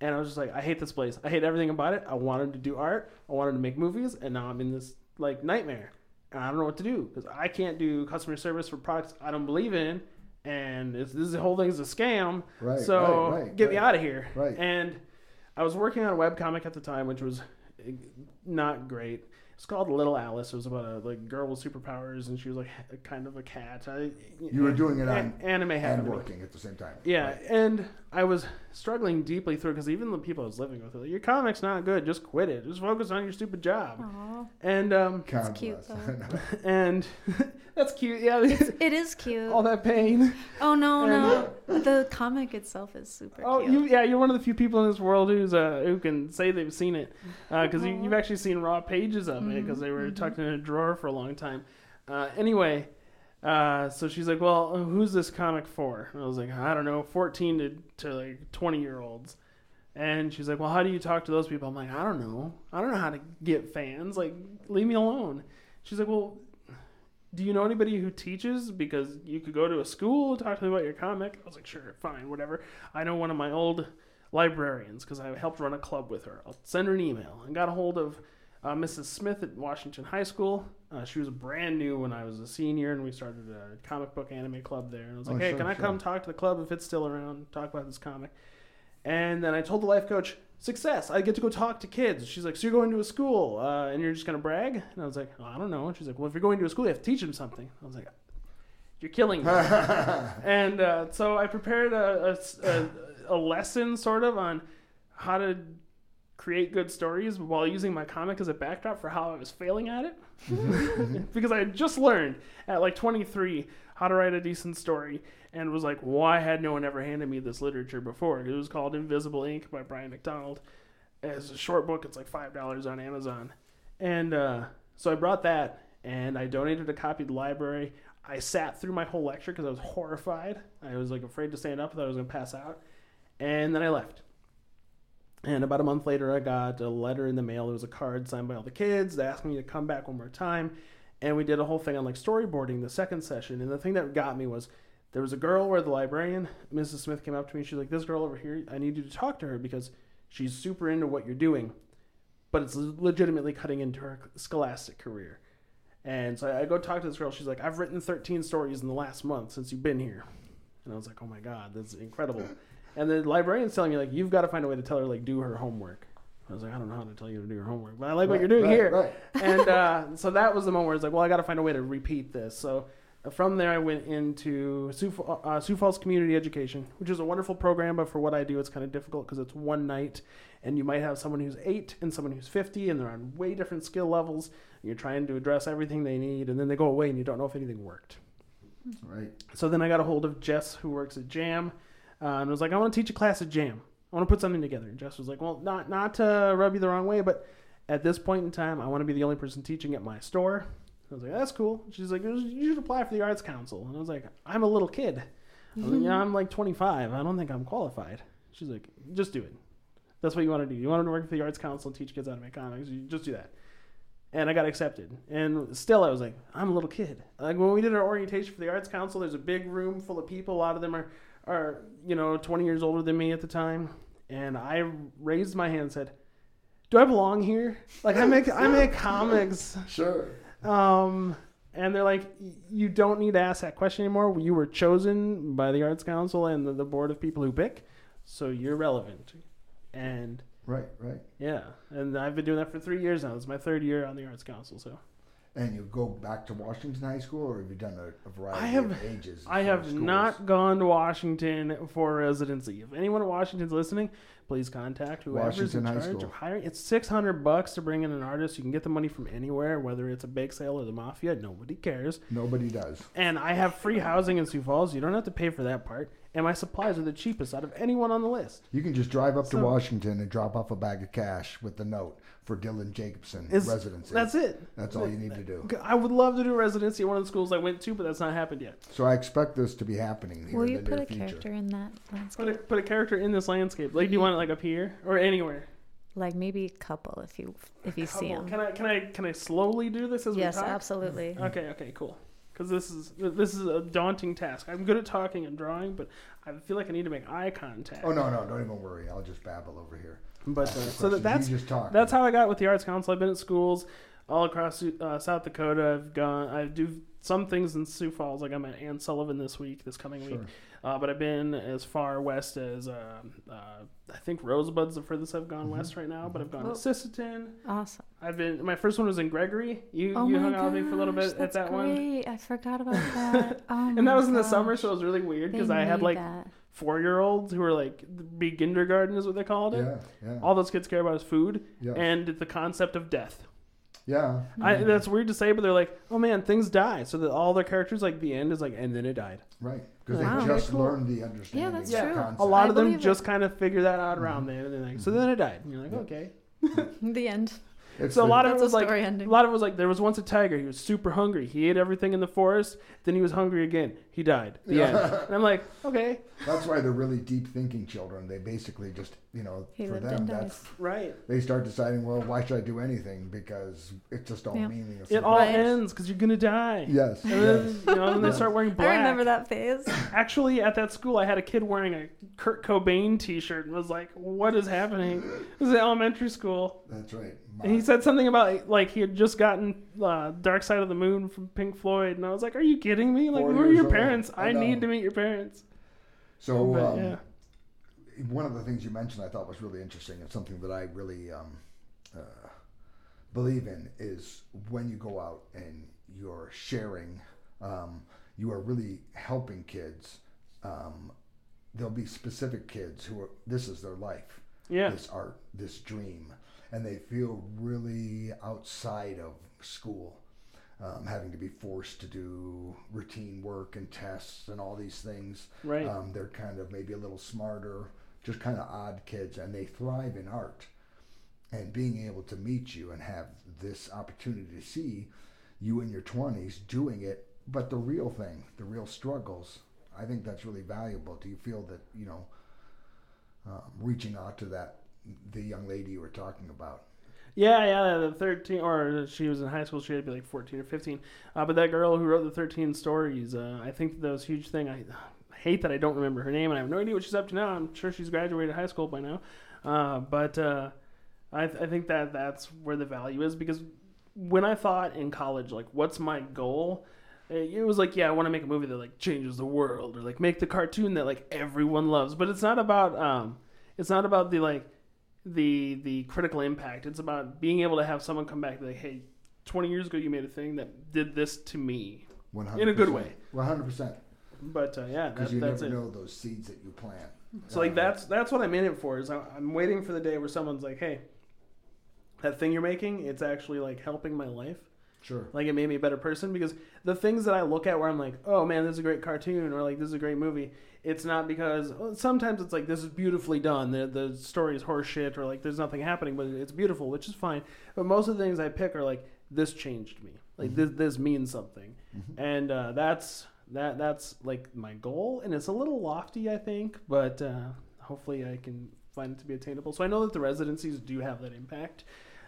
Speaker 4: And I was just like, "I hate this place. I hate everything about it. I wanted to do art. I wanted to make movies, and now I'm in this like nightmare. And I don't know what to do because I can't do customer service for products I don't believe in, and it's, this whole thing is a scam.
Speaker 2: Right,
Speaker 4: so
Speaker 2: right, right,
Speaker 4: get me out of here.
Speaker 2: Right.
Speaker 4: And I was working on a webcomic at the time, which was eh, not great. It's called Little Alice. It was about a like girl with superpowers, and she was like a, kind of a cat. I,
Speaker 2: You were doing it on-
Speaker 4: anime
Speaker 2: and working at the same time.
Speaker 4: Yeah,
Speaker 2: Right.
Speaker 4: and I was struggling deeply through because even the people I was living with were like, "Your comic's not good. Just quit it. Just focus on your stupid job."
Speaker 3: Aw,
Speaker 4: And um,
Speaker 2: God
Speaker 3: cute,
Speaker 2: bless.
Speaker 4: and that's cute. Yeah,
Speaker 3: it is cute.
Speaker 4: all that pain.
Speaker 3: Oh no,
Speaker 4: And-
Speaker 3: no, the comic itself is super
Speaker 4: Oh,
Speaker 3: cute.
Speaker 4: you yeah, you're one of the few people in this world who's uh, who can say they've seen it because you you've actually seen raw pages of it because they were tucked in a drawer for a long time. Uh, anyway, uh, so she's like, "Well, who's this comic for?" And I was like, "I don't know, 14 to, to like 20 year olds." And she's like, "Well, how do you talk to those people?" I'm like, "I don't know. I don't know how to get fans. Like, leave me alone." She's like, "Well." Do you know anybody who teaches? Because you could go to a school, talk to them about your comic. I was like, sure, fine, whatever. I know one of my old librarians because I helped run a club with her. I'll send her an email. and got a hold of uh, Mrs. Smith at Washington High School. Uh, she was brand new when I was a senior, and we started a comic book anime club there. And I was like,
Speaker 2: Oh,
Speaker 4: hey,
Speaker 2: sure,
Speaker 4: can I
Speaker 2: sure.
Speaker 4: come talk to the club if it's still around, talk about this comic? And then I told the life coach, success. I get to go talk to kids. She's like, so you're going to a school uh, and you're just going to brag? And I was like, oh, I don't know. And she's like, well, if you're going to a school, you have to teach them something. I was like, you're killing me. and uh, so I prepared a, a- a- a lesson sort of on how to create good stories while using my comic as a backdrop for how I was failing at it. because I had just learned at like 23 how to write a decent story and was like, why had no one ever handed me this literature before? It was called Invisible Ink by Brian McDonald. It's a short book, it's like $5 on Amazon. And uh, so I brought that and I donated a copy to the library. I sat through my whole lecture because I was horrified. I was like afraid to stand up, I thought I was going to pass out. And then I left. And about a month later, I got a letter in the mail. It was a card signed by all the kids They asked me to come back one more time. And we did a whole thing on like storyboarding the second session. And the thing that got me was there was a girl where the librarian, Mrs. Smith, came up to me. She's like, This girl over here, I need you to talk to her because she's super into what you're doing, but it's legitimately cutting into her scholastic career. And so I go talk to this girl. She's like, I've written 13 stories in the last month since you've been here. And I was like, oh my God, that's incredible. And the librarian's telling me, like, you've got to find a way to tell her, like, do her homework. I was like, I don't know how to tell you to do your homework, but I like what you're doing
Speaker 2: Right,
Speaker 4: here.
Speaker 2: right.
Speaker 4: and uh, so that was the moment where it's like, well, I got to find a way to repeat this. So uh, from there, I went into Sioux, uh, Sioux Falls Community Education, which is a wonderful program, but for what I do, it's kind of difficult because it's one night, and you might have someone who's eight and someone who's 50, and they're on way different skill levels. And you're trying to address everything they need, and then they go away, and you don't know if anything worked.
Speaker 2: Right.
Speaker 4: So then I got a hold of Jess, who works at Jam, uh, and I was like, I want to teach a class at Jam. I want to put something together. And Jess was like, Well, not not to rub you the wrong way, but at this point in time, I want to be the only person teaching at my store. I was like, That's cool. She's like, You should apply for the Arts Council. And I was like, I'm a little kid. I was like, yeah, I'm like 25. I don't think I'm qualified. She's like, Just do it. That's what you want to do. You want to work for the Arts Council and teach kids how to make comics. You just do that and I got accepted. And still, I was like, I'm a little kid. Like when we did our orientation for the Arts Council, there's a big room full of people. A lot of them are, are you know, 20 years older than me at the time. And I raised my hand and said, "Do I belong here? Like I make I make comics."
Speaker 2: Sure.
Speaker 4: Um, and they're like, "You don't need to ask that question anymore. You were chosen by the Arts Council and the, the board of people who pick, so you're relevant." And
Speaker 2: Right, right.
Speaker 4: yeah, and I've been doing that for three years now. It's my third year on the Arts Council, so
Speaker 2: And you go back to Washington High School, or have you done a, a variety
Speaker 4: I have-
Speaker 2: of ages?
Speaker 4: I have
Speaker 2: schools?
Speaker 4: not gone to Washington for residency. If anyone in Washington's listening, please contact whoever's
Speaker 2: Washington
Speaker 4: in charge of hiring. It's six hundred bucks to bring in an artist. You can get the money from anywhere, whether it's a bake sale or the mafia. Nobody cares.
Speaker 2: Nobody does.
Speaker 4: And I have free housing in Sioux Falls. You don't have to pay for that part. And my supplies are the cheapest out of anyone on the list.
Speaker 2: You can just drive up to Washington and drop off a bag of cash with the note for Dylan Jacobson
Speaker 4: Is-
Speaker 2: residency.
Speaker 4: That's it.
Speaker 2: That's all you need to do.
Speaker 4: I would love to do residency at one of the schools I went to, but that's not happened yet.
Speaker 2: So I expect this to be happening here
Speaker 3: Will
Speaker 2: in
Speaker 3: you
Speaker 2: the
Speaker 3: put
Speaker 2: near
Speaker 3: a
Speaker 2: future.
Speaker 3: character in that landscape?
Speaker 4: Put a, put a character in this landscape. Like, do you want it like up here or anywhere?
Speaker 3: Like maybe a couple if you if you see them.
Speaker 4: Can I can I can I slowly do this as
Speaker 3: Yes,
Speaker 4: we talk?
Speaker 3: Yes, absolutely.
Speaker 4: Okay, okay, cool. Because this is this is a daunting task. I'm good at talking and drawing, but I feel like I need to make eye contact.
Speaker 2: Oh no, no, don't even worry. I'll just babble over here.
Speaker 4: But uh, so that, that's that's how I got with the Arts Council. I've been at schools all across uh, South Dakota. I've gone. I do some things in Sioux Falls. Like I'm at Anne Sullivan this week, this coming week.
Speaker 2: Sure.
Speaker 4: Uh, but I've been as far west as uh, uh, I think Rosebud's the furthest I've gone
Speaker 2: Mhm.
Speaker 4: west right now. But I've gone
Speaker 3: Whoa.
Speaker 4: to Sisseton.
Speaker 3: Awesome.
Speaker 4: I've been. My first one was in Gregory. You
Speaker 3: Oh
Speaker 4: you hung
Speaker 3: gosh,
Speaker 4: out with me for a little bit at
Speaker 3: that's
Speaker 4: that one.
Speaker 3: I forgot about that. Oh
Speaker 4: And that
Speaker 3: my
Speaker 4: was in the summer, so it was really weird because I had like
Speaker 3: that.
Speaker 4: four year olds who were like be kindergarten is what they called it.
Speaker 2: Yeah, yeah,
Speaker 4: All those kids care about is food
Speaker 2: yeah,
Speaker 4: and the concept of death.
Speaker 2: yeah.
Speaker 4: I,
Speaker 3: Mm-hmm.
Speaker 4: that's weird to say, but they're like, oh man, things die. So that all their characters, like the end is like, and then it died.
Speaker 2: Right, because
Speaker 3: Wow.
Speaker 2: they just
Speaker 4: cool.
Speaker 2: learned the understanding.
Speaker 3: Yeah, that's
Speaker 2: of
Speaker 3: true.
Speaker 2: concept.
Speaker 4: A lot
Speaker 3: I
Speaker 4: of them
Speaker 3: believe it.
Speaker 4: just kind of figure that out around
Speaker 2: Mm-hmm.
Speaker 4: there, and then like, so then it died. And you're like, okay.
Speaker 3: The end.
Speaker 2: It's
Speaker 4: So a lot of it was like
Speaker 3: story
Speaker 4: a lot of it was like there was once a tiger. He was super hungry. He ate everything in the forest. Then he was hungry again. He died. The end. And I'm like, okay,
Speaker 2: That's why they're really deep thinking children. They basically just, you know,
Speaker 3: He
Speaker 2: for them, that's
Speaker 4: right.
Speaker 2: they start deciding, well, why should I do anything? Because it's just all
Speaker 3: Yeah.
Speaker 2: meaningless.
Speaker 4: It all
Speaker 3: Right.
Speaker 4: ends because you're gonna die.
Speaker 2: Yes.
Speaker 4: And then
Speaker 2: yes.
Speaker 4: you know, then they start wearing black.
Speaker 3: I remember that phase.
Speaker 4: Actually, at that school, I had a kid wearing a Kurt Cobain T-shirt and was like, "What is happening?" It was in elementary school,
Speaker 2: That's right.
Speaker 4: and he said something about like he had just gotten uh, "Dark Side of the Moon" from Pink Floyd, and I was like, "Are you kidding me? Like,
Speaker 2: Four
Speaker 4: who are your
Speaker 2: old.
Speaker 4: parents?
Speaker 2: I
Speaker 4: I, need to meet your parents."
Speaker 2: so
Speaker 4: But,
Speaker 2: um,
Speaker 4: yeah,
Speaker 2: one of the things you mentioned I thought was really interesting and something that I really um, uh, believe in is when you go out and you're sharing, um, you are really helping kids. Um, there'll be specific kids who are this is their life,
Speaker 4: yeah,
Speaker 2: this art, this dream, and they feel really outside of school. Um, having to be forced to do routine work and tests and all these things.
Speaker 4: right.
Speaker 2: Um, they're kind of maybe a little smarter, just kind of odd kids, and they thrive in art. And being able to meet you and have this opportunity to see you in your 20s doing it, but the real thing, the real struggles, I think that's really valuable. Do you feel that, you know, um, reaching out to that, the young lady you were talking about?
Speaker 4: Yeah, yeah, the 13, or she was in high school, she had to be like 14 or 15. Uh, but that girl who wrote the 13 stories, uh, I think that was a huge thing. I hate that I don't remember her name, and I have no idea what she's up to now. I'm sure she's graduated high school by now. Uh, but uh, I, I think that that's where the value is because when I thought in college, like, what's my goal? It it was like, yeah, I want to make a movie that like changes the world, or like make the cartoon that like everyone loves. But it's not about, um, it's not about the like the the critical impact. It's about being able to have someone come back and be like, hey, 20 years ago you made a thing that did this to me.
Speaker 2: 100%.
Speaker 4: In a good way.
Speaker 2: 100%.
Speaker 4: But uh, yeah,
Speaker 2: Because
Speaker 4: that,
Speaker 2: you
Speaker 4: that's
Speaker 2: never
Speaker 4: it.
Speaker 2: know those seeds that you plant.
Speaker 4: So like that's that's what I'm in it for. Is I'm waiting for the day where someone's like, hey, that thing you're making, it's actually like helping my life.
Speaker 2: Sure.
Speaker 4: Like it made me a better person because the things that I look at where I'm like, oh man, this is a great cartoon or like this is a great movie. It's not because well, sometimes it's like this is beautifully done. The the story is horseshit or like there's nothing happening, but it's beautiful, which is fine. But most of the things I pick are like this changed me. Like this this means something, and uh, that's that that's like my goal, and it's a little lofty, I think, but uh, hopefully I can find it to be attainable. So I know that the residencies do have that impact.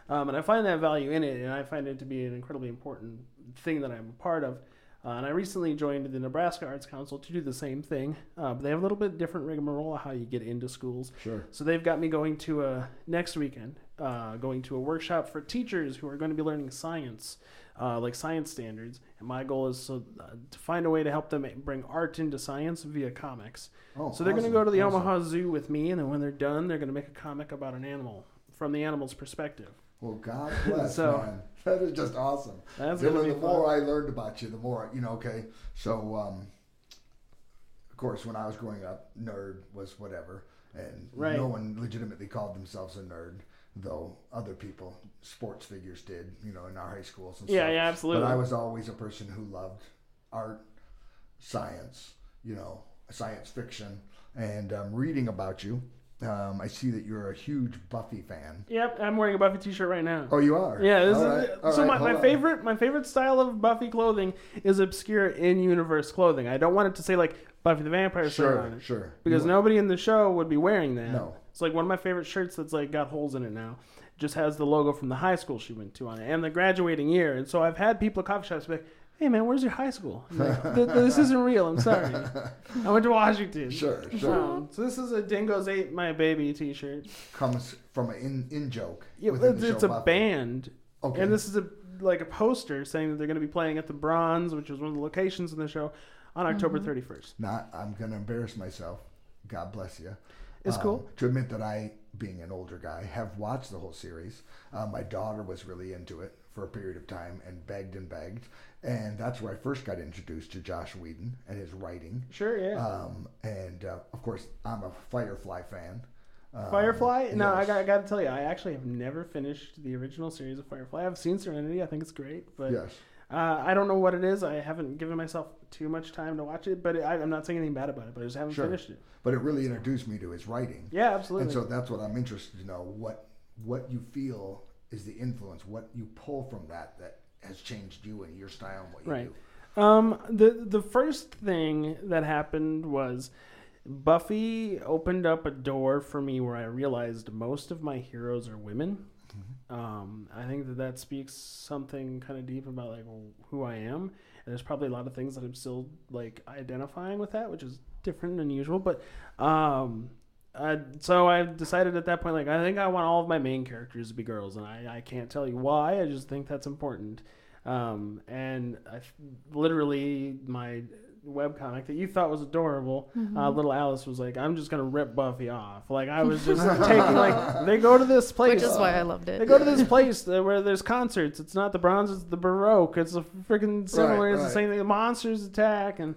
Speaker 4: Um, and I find that value in it, and I find it to be an incredibly important thing that I'm a part of. Uh, and I recently joined the Nebraska Arts Council to do the same thing, uh, but they have a little bit different rigmarole how you get into schools.
Speaker 2: Sure.
Speaker 4: So they've got me going to a next weekend, uh, going to a workshop for teachers who are going to be learning science, uh, like science standards. And my goal is so, uh, to find a way to help them bring art into science via comics.
Speaker 2: Oh,
Speaker 4: So they're going to go to the
Speaker 2: awesome.
Speaker 4: Omaha Zoo with me, and then when they're done, they're going to make a comic about an animal from the animal's perspective.
Speaker 2: Well, God bless,
Speaker 4: So-
Speaker 2: man. That is just awesome.
Speaker 4: That's going to
Speaker 2: Dylan,
Speaker 4: be
Speaker 2: the
Speaker 4: fun.
Speaker 2: more I learned about you, the more you know. Okay, so um, of course, when I was growing up, nerd was whatever, and
Speaker 4: Right.
Speaker 2: no one legitimately called themselves a nerd, though other people, sports figures, did. You know, in our high schools and
Speaker 4: Yeah,
Speaker 2: stuff.
Speaker 4: yeah, absolutely.
Speaker 2: But I was always a person who loved art, science. You know, science fiction, and um, reading about you. Um, I see that you're a huge Buffy fan.
Speaker 4: Yep, I'm wearing a Buffy T-shirt right now.
Speaker 2: Oh, you are.
Speaker 4: Yeah, this is,
Speaker 2: right,
Speaker 4: so
Speaker 2: right,
Speaker 4: my, my
Speaker 2: on.
Speaker 4: favorite my favorite style of Buffy clothing is obscure in-universe clothing. I don't want it to say like Buffy the Vampire Slayer on
Speaker 2: Sure,
Speaker 4: it
Speaker 2: sure.
Speaker 4: because
Speaker 2: You-
Speaker 4: nobody in the show would be wearing that.
Speaker 2: No.
Speaker 4: It's like one of my favorite shirts that's like got holes in it now. Just has the logo from the high school she went to on it and the graduating year. And so I've had people at coffee shops be like, "Hey man, where's your high school?" Like, "Th- th- this isn't real. I'm sorry. I went to Washington.
Speaker 2: Sure, sure.
Speaker 4: Um, so this is a Dingoes Ate My Baby T-shirt.
Speaker 2: Comes from an in, in joke.
Speaker 4: Yeah, it's, it's a
Speaker 2: Buffy.
Speaker 4: band,
Speaker 2: Okay.
Speaker 4: and this is a like a poster saying that they're going to be playing at the Bronze, which is one of the locations in the show, on October 31st.
Speaker 2: Not, I'm going to embarrass myself. God bless you.
Speaker 4: It's
Speaker 2: Um,
Speaker 4: cool.
Speaker 2: To admit that I, being an older guy, have watched the whole series. Uh, my daughter was really into it for a period of time and begged and begged. And that's where I first got introduced to Joss Whedon and his writing.
Speaker 4: Sure, yeah.
Speaker 2: Um, and uh, of course, I'm a Firefly fan. Um,
Speaker 4: Firefly? No, I
Speaker 2: yes.
Speaker 4: got, I got to tell you, I actually have never finished the original series of Firefly. I've seen Serenity. I think it's great, but
Speaker 2: Yes.
Speaker 4: Uh, I don't know what it is. I haven't given myself too much time to watch it, but I, I'm not saying anything bad about it. But I just haven't
Speaker 2: Sure.
Speaker 4: finished it.
Speaker 2: But it really introduced me to his writing.
Speaker 4: Yeah, absolutely.
Speaker 2: And so that's what I'm interested to know what what you feel is the influence, what you pull from that that has changed you and your style and what you
Speaker 4: Right.
Speaker 2: do.
Speaker 4: Um, the the first thing that happened was Buffy opened up a door for me where I realized most of my heroes are women. Um, I think that that speaks something kind of deep about like who I am, and there's probably a lot of things that I'm still like identifying with that, which is different than usual. But um, so I decided at that point, like I think I want all of my main characters to be girls, and I, I can't tell you why. I just think that's important. Um, and I literally my webcomic that you thought was adorable, uh, little Alice was like, "I'm just gonna rip Buffy off." Like I was just taking like they go to this place,
Speaker 3: Which is why I loved it.
Speaker 4: they go to this place where there's concerts. It's not the Bronze, it's the Baroque. It's a freaking similar.
Speaker 2: Right,
Speaker 4: it's the same thing. The monsters attack, and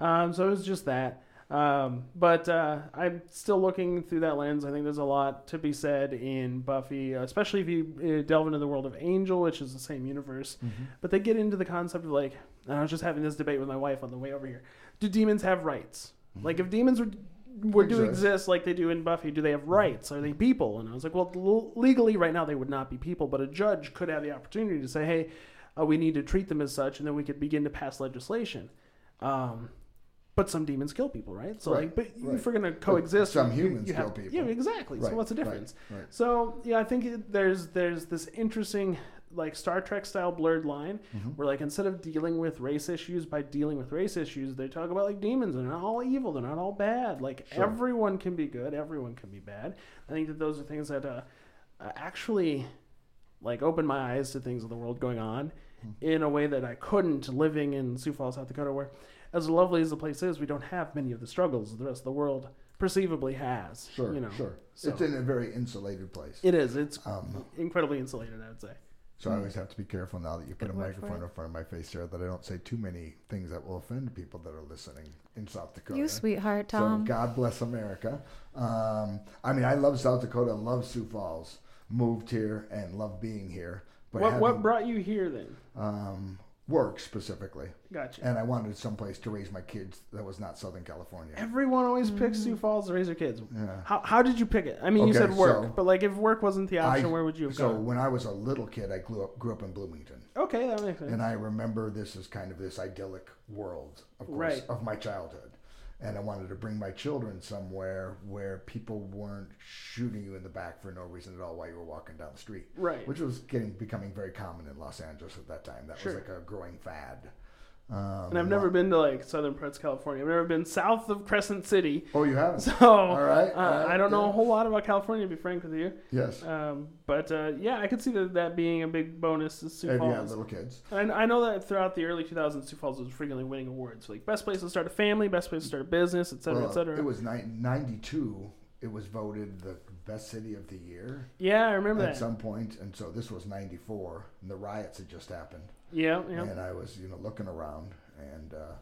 Speaker 4: um, so it was just that. Um, but uh, I'm still looking through that lens. I think there's a lot to be said in Buffy, especially if you uh, delve into the world of Angel, which is the same universe. But they get into the concept of like, and I was just having this debate with my wife on the way over here. Do demons have rights? Like, if demons were were do
Speaker 2: Exist.
Speaker 4: like they do in Buffy, do they have rights? Are they people? And I was like, well, l- legally right now they would not be people, but a judge could have the opportunity to say, hey, uh, we need to treat them as such, and then we could begin to pass legislation. Um, but some demons kill people, right? So
Speaker 2: Right,
Speaker 4: like, but
Speaker 2: right.
Speaker 4: if we're gonna coexist,
Speaker 2: some humans
Speaker 4: you
Speaker 2: kill
Speaker 4: have-
Speaker 2: people.
Speaker 4: Yeah, exactly. So what's the
Speaker 2: right,
Speaker 4: difference?
Speaker 2: right.
Speaker 4: So yeah, I think it, there's there's this interesting like Star Trek style blurred line
Speaker 2: Mm-hmm.
Speaker 4: where like instead of dealing with race issues by dealing with race issues, they talk about like demons. They're not all evil. They're not all bad. Like
Speaker 2: Sure.
Speaker 4: everyone can be good. Everyone can be bad. I think that those are things that uh, uh, actually like open my eyes to things of the world going on
Speaker 2: Mm-hmm.
Speaker 4: in a way that I couldn't living in Sioux Falls, South Dakota, where as lovely as the place is, we don't have many of the struggles the rest of the world perceivably has.
Speaker 2: Sure,
Speaker 4: you know.
Speaker 2: sure.
Speaker 4: so-
Speaker 2: It's in a very insulated place.
Speaker 4: It is. It's
Speaker 2: Um,
Speaker 4: incredibly insulated, I would say.
Speaker 2: So I always have to be careful now that you put
Speaker 3: Good
Speaker 2: a microphone in front of my face here that I don't say too many things that will offend people that are listening in South Dakota.
Speaker 3: You sweetheart, Tom.
Speaker 2: So God bless America. Um, I mean, I love South Dakota, love Sioux Falls, moved here and love being here. But
Speaker 4: What what brought you here then?
Speaker 2: um, work specifically,
Speaker 4: Gotcha.
Speaker 2: and I wanted someplace to raise my kids that was not Southern California.
Speaker 4: Everyone always picks mm. Sioux Falls to raise their kids.
Speaker 2: Yeah.
Speaker 4: How, how did you pick it? I mean, you
Speaker 2: Okay,
Speaker 4: said work,
Speaker 2: so-
Speaker 4: but like if work wasn't the option,
Speaker 2: I-
Speaker 4: where would you have gone?
Speaker 2: So
Speaker 4: gone?
Speaker 2: when I was a little kid, I grew up grew up in Bloomington,
Speaker 4: Okay, that makes sense.
Speaker 2: and I remember this as kind of this idyllic world, of course,
Speaker 4: Right.
Speaker 2: of my childhood. And I wanted to bring my children somewhere where people weren't shooting you in the back for no reason at all while you were walking down the street.
Speaker 4: Right.
Speaker 2: Which was getting becoming very common in Los Angeles at that time. That
Speaker 4: Sure.
Speaker 2: was like a growing fad. Um,
Speaker 4: and I've never been to like southern parts of California. I've never been south of Crescent City.
Speaker 2: Oh, you haven't?
Speaker 4: So
Speaker 2: All right,
Speaker 4: uh,
Speaker 2: right,
Speaker 4: I don't know a whole lot about California, to be frank with you.
Speaker 2: yes.
Speaker 4: Um, but uh, yeah, I could see that, that being a big bonus to Sioux
Speaker 2: and
Speaker 4: Falls.
Speaker 2: yeah, little kids.
Speaker 4: And I know that throughout the early 2000s, Sioux Falls was frequently winning awards, like best place to start a family, best place to start a business, et cetera,
Speaker 2: Well,
Speaker 4: et cetera.
Speaker 2: It was ni- 92. It was voted the best city of the year
Speaker 4: yeah, I remember
Speaker 2: at
Speaker 4: that.
Speaker 2: some point, and so this was 94, and the riots had just happened.
Speaker 4: Yeah, yeah.
Speaker 2: And I was, you know, looking around, and uh,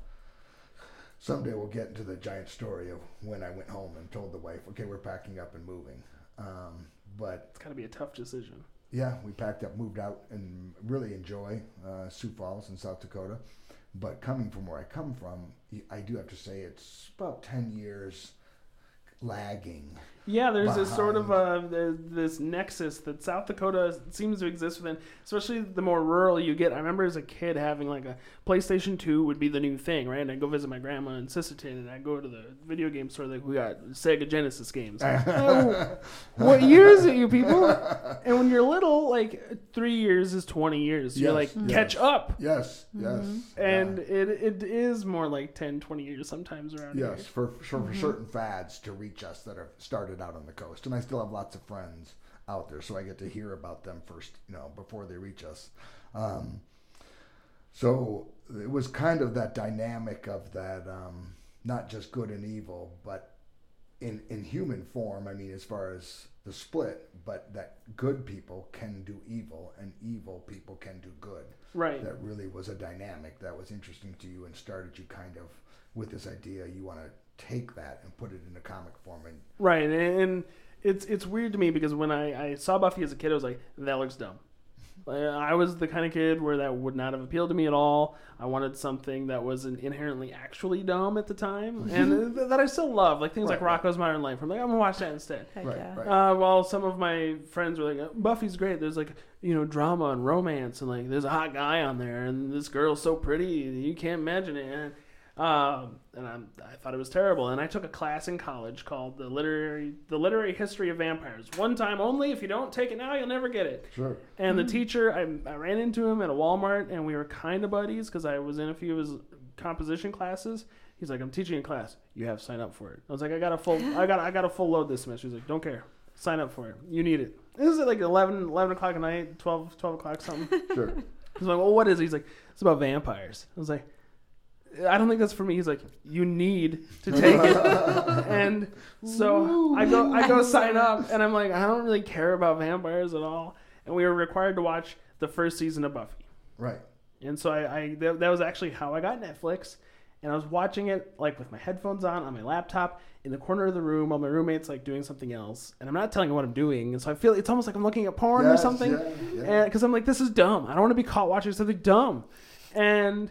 Speaker 2: someday we'll get into the giant story of when I went home and told the wife, okay, we're packing up and moving. Um, but
Speaker 4: It's got to be a tough decision.
Speaker 2: yeah, we packed up, moved out, and really enjoy uh, Sioux Falls in South Dakota. But coming from where I come from, I do have to say it's about ten years lagging.
Speaker 4: Yeah, there's this sort of uh, this nexus that South Dakota seems to exist within, especially the more rural you get. I remember as a kid having like a PlayStation 2 would be the new thing, right? And I'd go visit my grandma in Sisseton, and I'd go to the video game store, like, we got Sega Genesis games. Oh, what year is it, you people? And when you're little, like, three years is 20 years. You're
Speaker 2: Yes,
Speaker 4: like,
Speaker 2: yes.
Speaker 4: catch up.
Speaker 2: Yes, yes,
Speaker 4: And
Speaker 2: yeah.
Speaker 4: it, it is more like 10, 20 years sometimes around
Speaker 2: Yes,
Speaker 4: here.
Speaker 2: for, for, for certain fads to reach us that have started out on the coast, and I still have lots of friends out there, so I get to hear about them first, you know, before they reach us. Um, so it was kind of that dynamic of that, um, not just good and evil, but in in human form. I mean, as far as the split, but that good people can do evil and evil people can do good
Speaker 4: Right.
Speaker 2: that really was a dynamic that was interesting to you and started you kind of with this idea you want to take that and put it in a comic form and
Speaker 4: Right, and, and it's it's weird to me because when I, I saw Buffy as a kid, I was like, that looks dumb. Like, I was the kind of kid where that would not have appealed to me at all. I wanted something that wasn't inherently actually dumb at the time, and th- that I still love, like things like
Speaker 2: Right, right.
Speaker 4: Rocko's Modern Life. I'm like, I'm gonna watch that instead.
Speaker 2: Right
Speaker 3: yeah.
Speaker 2: right
Speaker 4: Uh, while some of my friends were like, Buffy's great. There's like, you know, drama and romance, and like, there's a hot guy on there, and this girl's so pretty, you can't imagine it. And, um, and I'm, I thought it was terrible. And I took a class in college called the literary, the literary history of vampires. One time only. If you don't take it now, you'll never get it.
Speaker 2: sure
Speaker 4: And the teacher, I, I ran into him at a Walmart, and we were kind of buddies because I was in a few of his composition classes. He's like, "I'm teaching a class. You have to sign up for it." I was like, "I got a full, I got, I got a full load this semester." He's like, "Don't care. Sign up for it. You need it." This is at like 11, 11 o'clock at night, 12, 12 o'clock something.
Speaker 2: sure
Speaker 4: He's like, "Well, what is it?" He's like, "It's about vampires." I was like, "I don't think that's for me." He's like, "You need to take it." and so I go, I go sign up, and I'm like, I don't really care about vampires at all. And we were required to watch the first season of Buffy.
Speaker 2: right
Speaker 4: And so I, I that, that was actually how I got Netflix. And I was watching it like with my headphones on on my laptop in the corner of the room while my roommate's like doing something else. And I'm not telling him what I'm doing. And so I feel it's almost like I'm looking at porn or
Speaker 2: Yes,
Speaker 4: something.
Speaker 2: yeah, yeah.
Speaker 4: Because I'm like, this is dumb. I don't want to be caught watching something dumb. And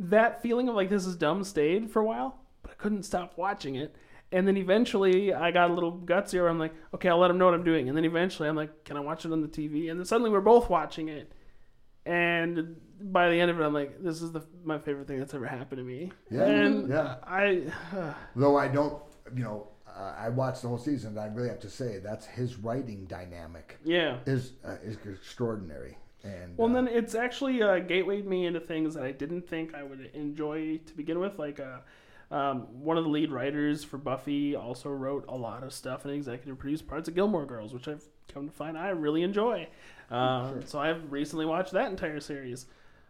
Speaker 4: that feeling of like this is dumb stayed for a while, but I couldn't stop watching it. And then eventually I got a little gutsier. Where I'm like, okay, I'll let him know what I'm doing. And then eventually I'm like, can I watch it on the TV? And then suddenly we're both watching it. And by the end of it, I'm like, this is the my favorite thing that's ever happened to me.
Speaker 2: Yeah,
Speaker 4: and
Speaker 2: yeah.
Speaker 4: I,
Speaker 2: though i don't you know uh, i watched the whole season and i really have to say that's his writing dynamic
Speaker 4: yeah.
Speaker 2: is uh, is extraordinary and
Speaker 4: Well, and
Speaker 2: uh,
Speaker 4: then it's actually uh, gatewayed me into things that I didn't think I would enjoy to begin with. Like, uh, um, one of the lead writers for Buffy also wrote a lot of stuff and executive produced parts of Gilmore Girls, which I've come to find I really enjoy. Uh, So I've recently watched that entire series.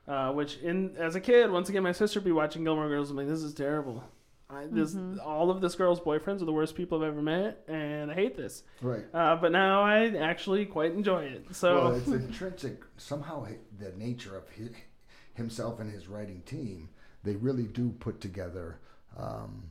Speaker 4: Uh, which, in as a kid, once again, my sister would be watching Gilmore Girls. I'm like, this is terrible. I, this all of this girl's boyfriends are the worst people I've ever met, and I hate this.
Speaker 2: right
Speaker 4: Uh, but now I actually quite enjoy it. So
Speaker 2: well it's intrinsic somehow the nature of his, himself and his writing team they really do put together um,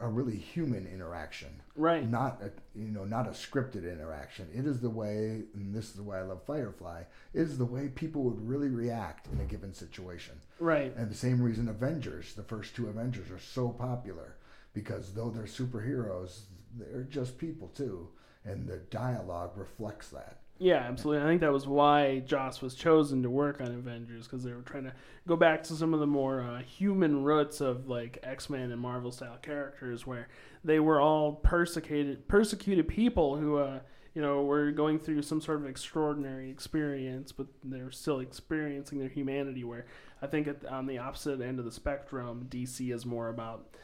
Speaker 2: a really human interaction.
Speaker 4: Right,
Speaker 2: not a you know not a scripted interaction. It is the way and this is the way i love firefly it is the way people would really react in a given situation.
Speaker 4: Right.
Speaker 2: and the same reason avengers the first two avengers are so popular because though they're superheroes they're just people too and the dialogue reflects that
Speaker 4: Yeah, absolutely. I think that was why Joss was chosen to work on Avengers because they were trying to go back to some of the more uh, human roots of like X Men and Marvel style characters, where they were all persecuted persecuted people who, uh, you know, were going through some sort of extraordinary experience, but they're still experiencing their humanity. Where I think at, on the opposite end of the spectrum, DC is more about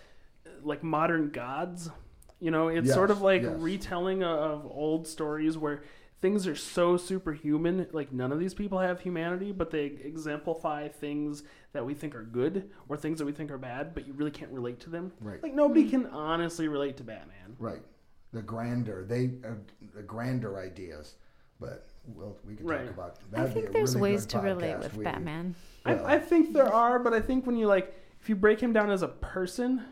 Speaker 4: like modern gods. You know, it's
Speaker 2: Yes,
Speaker 4: sort of like
Speaker 2: yes.
Speaker 4: retelling of old stories where things are so superhuman. Like none of these people have humanity, but they exemplify things that we think are good or things that we think are bad, but you really can't relate to them.
Speaker 2: Right.
Speaker 4: Like nobody can honestly relate to Batman.
Speaker 2: Right. The grander, they uh, the grander ideas, but well, we can
Speaker 4: Right.
Speaker 2: talk about.
Speaker 3: I
Speaker 2: that'd be
Speaker 3: think there's
Speaker 2: really
Speaker 3: ways to relate with
Speaker 2: We-
Speaker 3: Batman.
Speaker 2: Well-
Speaker 4: I, I think there are, but I think when you like, if you break him down as a person,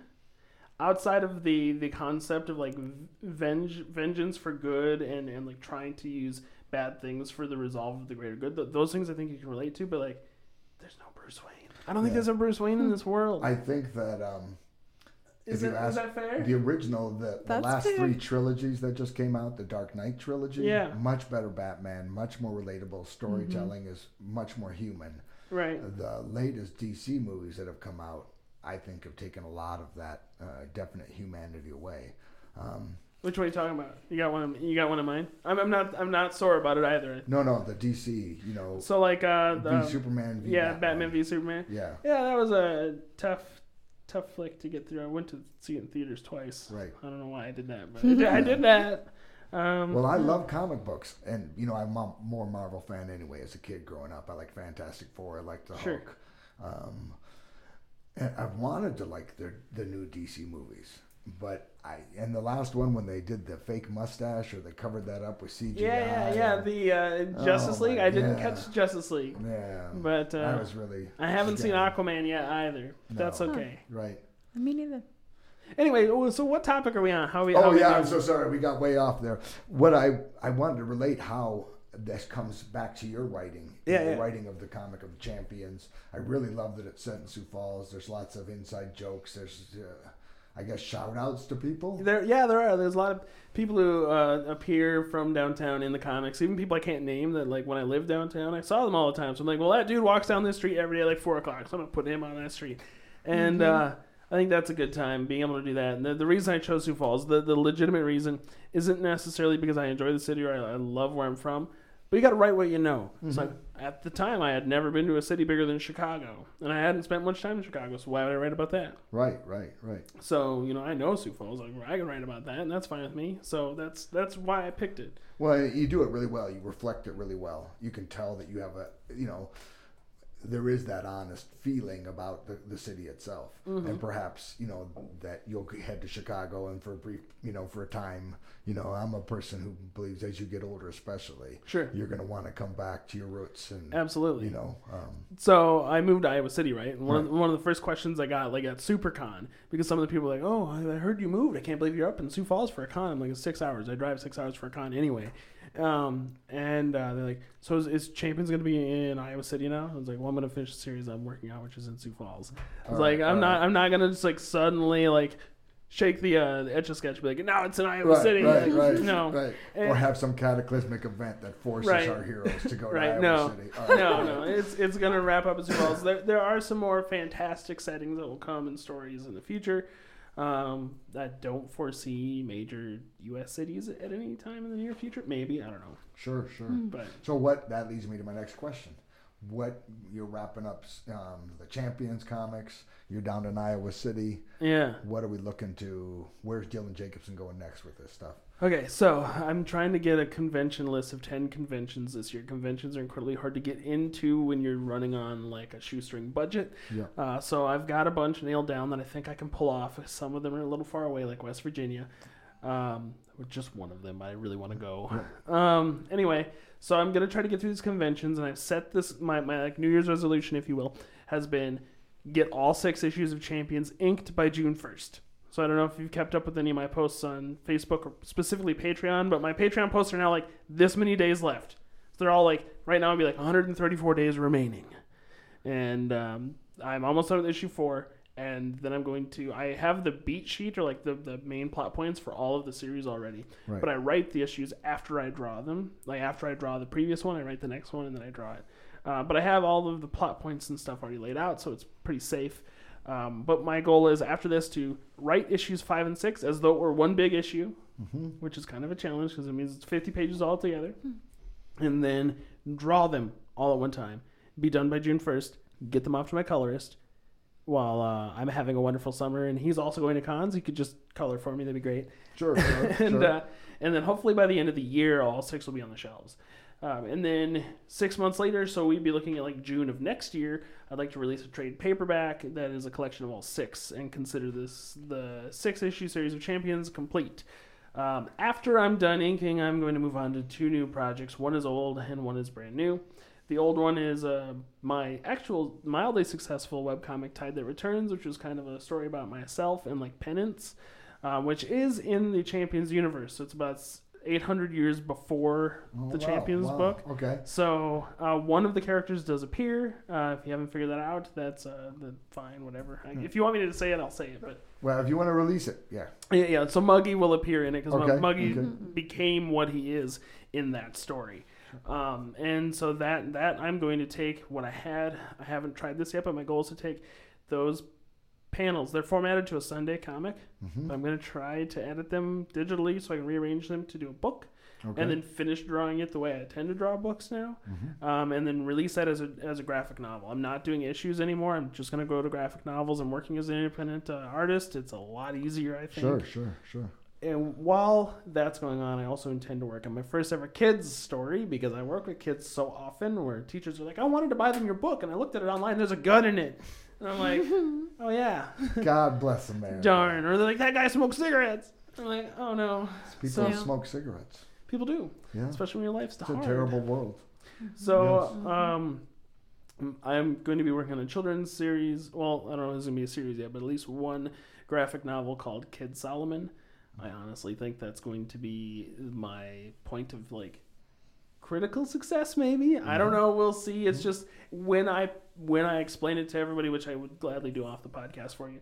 Speaker 4: outside of the the concept of like venge, vengeance for good and and like trying to use bad things for the resolve of the greater good, th- those things I think you can relate to. But like, there's no Bruce Wayne. I don't think there's a Bruce Wayne in this world.
Speaker 2: I think that um,
Speaker 4: is, it,
Speaker 2: you
Speaker 4: is that fair?
Speaker 2: the original, the, the last
Speaker 3: fair.
Speaker 2: three trilogies that just came out, the Dark Knight trilogy,
Speaker 4: Yeah.
Speaker 2: much better Batman, much more relatable. Storytelling is much more human.
Speaker 4: right.
Speaker 2: The latest DC movies that have come out, I think, have taken a lot of that uh, definite humanity away. Um,
Speaker 4: Which one are you talking about? You got one. You got one of mine. I'm, I'm not. I'm not sore about it either.
Speaker 2: no, no, the DC, you know,
Speaker 4: So like uh,
Speaker 2: v
Speaker 4: the,
Speaker 2: Superman, v
Speaker 4: yeah, Batman v Superman.
Speaker 2: Yeah,
Speaker 4: Yeah, that was a tough, tough flick to get through. I went to see it in theaters twice.
Speaker 2: right.
Speaker 4: I don't know why I did that, but I did, I did that. Um,
Speaker 2: Well, I love comic books, and you know, I'm a more Marvel fan anyway. As a kid growing up, I like Fantastic Four, I like the
Speaker 4: Sure.
Speaker 2: Hulk. Um, and I've wanted to like the the new DC movies, but I and the last one when they did the fake mustache or they covered that up with CGI.
Speaker 4: yeah, yeah, yeah.
Speaker 2: and-
Speaker 4: The uh, Justice
Speaker 2: Oh,
Speaker 4: League.
Speaker 2: my
Speaker 4: I didn't
Speaker 2: God.
Speaker 4: catch Justice League,
Speaker 2: yeah,
Speaker 4: but
Speaker 2: I
Speaker 4: uh,
Speaker 2: was really.
Speaker 4: I haven't seen Aquaman yet either. That's
Speaker 2: No.
Speaker 4: okay.
Speaker 2: Right.
Speaker 3: Me neither.
Speaker 4: Anyway, oh, so what topic are we on? How are we?
Speaker 2: Oh
Speaker 4: how
Speaker 2: yeah,
Speaker 4: doing?
Speaker 2: I'm so sorry. We got way off there. What I I wanted to relate how this comes back to your writing.
Speaker 4: Yeah,
Speaker 2: the
Speaker 4: yeah.
Speaker 2: writing of the comic of champions. I really love that it's set in Sioux Falls. There's lots of inside jokes. There's, uh, I guess, shout outs to people.
Speaker 4: There, yeah, there are. There's a lot of people who uh, appear from downtown in the comics. Even people I can't name that, like when I lived downtown, I saw them all the time. So I'm like, well, that dude walks down this street every day, like four o'clock. So I'm gonna put him on that street, and uh, I think that's a good time being able to do that. And the, the reason I chose Sioux Falls, the the legitimate reason, isn't necessarily because I enjoy the city or I, I love where I'm from. But you got to write what you know. It's mm-hmm. like at the time I had never been to a city bigger than Chicago, and I hadn't spent much time in Chicago. So why would I write about that?
Speaker 2: Right, right, right.
Speaker 4: So you know, I know Sioux Falls. Like, I can write about that, and that's fine with me. So that's that's why I picked it.
Speaker 2: Well, you do it really well. You reflect it really well. You can tell that you have a, you know, there is that honest feeling about the, the city itself.
Speaker 4: Mm-hmm.
Speaker 2: And perhaps, you know, that you'll head to Chicago and for a brief, you know, for a time, you know, I'm a person who believes as you get older, especially,
Speaker 4: Sure.
Speaker 2: you're going to want to come back to your roots and,
Speaker 4: Absolutely.
Speaker 2: you know, um,
Speaker 4: So I moved to Iowa City, right? And one, of, one of the first questions I got, like at SuperCon, because some of the people were like, "Oh, I I heard you moved. I can't believe you're up in Sioux Falls for a con." I'm like, "It's six hours. I drive six hours for a con anyway." Um, and uh, they're like, "So is, is Champions going to be in Iowa City now?" I was like, "Well, I'm going to finish the series I'm working on, which is in Sioux Falls." I was
Speaker 2: All
Speaker 4: like,
Speaker 2: right,
Speaker 4: "I'm not.
Speaker 2: right.
Speaker 4: I'm not going to just like suddenly like." Shake the uh, the etch a sketch, be like, no, it's in Iowa
Speaker 2: right,
Speaker 4: City.
Speaker 2: right,
Speaker 4: Like,
Speaker 2: right,
Speaker 4: no,
Speaker 2: right.
Speaker 4: And-
Speaker 2: or have some cataclysmic event that forces our heroes to go to Iowa
Speaker 4: no.
Speaker 2: City.
Speaker 4: No, no, it's it's gonna wrap up as well. So there there are some more fantastic settings that will come in stories in the future. Um, I don't foresee major U.S. cities at any time in the near future. Maybe I don't know,
Speaker 2: Sure, sure.
Speaker 4: but
Speaker 2: So what that leads me to my next question. What you're wrapping up um, the Champions comics? You're down in Iowa City.
Speaker 4: yeah.
Speaker 2: What are we looking to? Where's Dylan Jacobson going next with this stuff?
Speaker 4: Okay, so I'm trying to get a convention list of 10 conventions this year. Conventions are incredibly hard to get into when you're running on like a shoestring budget.
Speaker 2: Yeah.
Speaker 4: Uh, so I've got a bunch nailed down that I think I can pull off. Some of them are a little far away, like West Virginia. Um, or just one of them, I really want to go. Um, anyway, so I'm gonna try to get through these conventions, and I've set this my my like New Year's resolution, if you will, has been get all six issues of Champions inked by June 1st. So I don't know if you've kept up with any of my posts on Facebook or specifically Patreon, but my Patreon posts are now like this many days left. So they're all like right now it'd be like 134 days remaining, and um, I'm almost done with issue four. And then I'm going to I have the beat sheet or like the the main plot points for all of the series already,
Speaker 2: Right.
Speaker 4: but I write the issues after I draw them. Like after I draw the previous one, I write the next one and then I draw it. Uh, but I have all of the plot points and stuff already laid out, so it's pretty safe. Um, but my goal is after this to write issues five and six as though it were one big issue, which is kind of a challenge because it means it's 50 pages altogether, and then draw them all at one time. Be done by June 1st. Get them off to my colorist while uh, I'm having a wonderful summer, and he's also going to cons. He could just color for me. That'd be great
Speaker 2: Sure, sure,
Speaker 4: and
Speaker 2: sure.
Speaker 4: uh, and then hopefully by the end of the year, all six will be on the shelves. Um, and then six months later, so we'd be looking at like June of next year. I'd like to release a trade paperback that is a collection of all six, and consider this the six issue series of Champions complete. Um, after I'm done inking, I'm going to move on to two new projects. One is old and one is brand new. The old one is uh, my actual mildly successful webcomic Tide That Returns, which was kind of a story about myself and like penance, uh, which is in the Champions universe. So it's about 800 years before
Speaker 2: Oh,
Speaker 4: the
Speaker 2: wow,
Speaker 4: Champions
Speaker 2: wow.
Speaker 4: book.
Speaker 2: Okay.
Speaker 4: So uh, one of the characters does appear. Uh, if you haven't figured that out, that's uh, the, fine, whatever. I-
Speaker 2: Hmm.
Speaker 4: If you want me to say it, I'll say it. But
Speaker 2: Well, if you want to release it, yeah.
Speaker 4: yeah, yeah. So Muggy will appear in it because
Speaker 2: Okay,
Speaker 4: Muggy
Speaker 2: okay.
Speaker 4: became what he is in that story. Um, and so that that I'm going to take what I had. I haven't tried this yet, but my goal is to take those panels. They're formatted to a Sunday comic.
Speaker 2: Mhm.
Speaker 4: But I'm going to try to edit them digitally so I can rearrange them to do a book,
Speaker 2: Okay.
Speaker 4: and then finish drawing it the way I tend to draw books now,
Speaker 2: Mhm.
Speaker 4: um, and then release that as a as a graphic novel. I'm not doing issues anymore. I'm just going to go to graphic novels. I'm working as an independent uh, artist. It's a lot easier, I think.
Speaker 2: Sure, sure, sure.
Speaker 4: And while that's going on, I also intend to work on my first ever kids story because I work with kids so often where teachers are like, I wanted to buy them your book, and I looked at it online, there's a gun in it. And I'm like, oh yeah,
Speaker 2: God bless America.
Speaker 4: darn. Or they're like, that guy smokes cigarettes. I'm like, oh no.
Speaker 2: People
Speaker 4: So-
Speaker 2: smoke cigarettes.
Speaker 4: People do,
Speaker 2: Yeah.
Speaker 4: especially when your life's
Speaker 2: It's a terrible world.
Speaker 4: So,
Speaker 2: Yes.
Speaker 4: um, I'm going to be working on a children's series. Well, I don't know if it's going to be a series yet, but at least one graphic novel called Kid Solomon. I honestly think that's going to be my point of like critical success maybe i don't know we'll see it's just when i when i explain it to everybody which i would gladly do off the podcast for you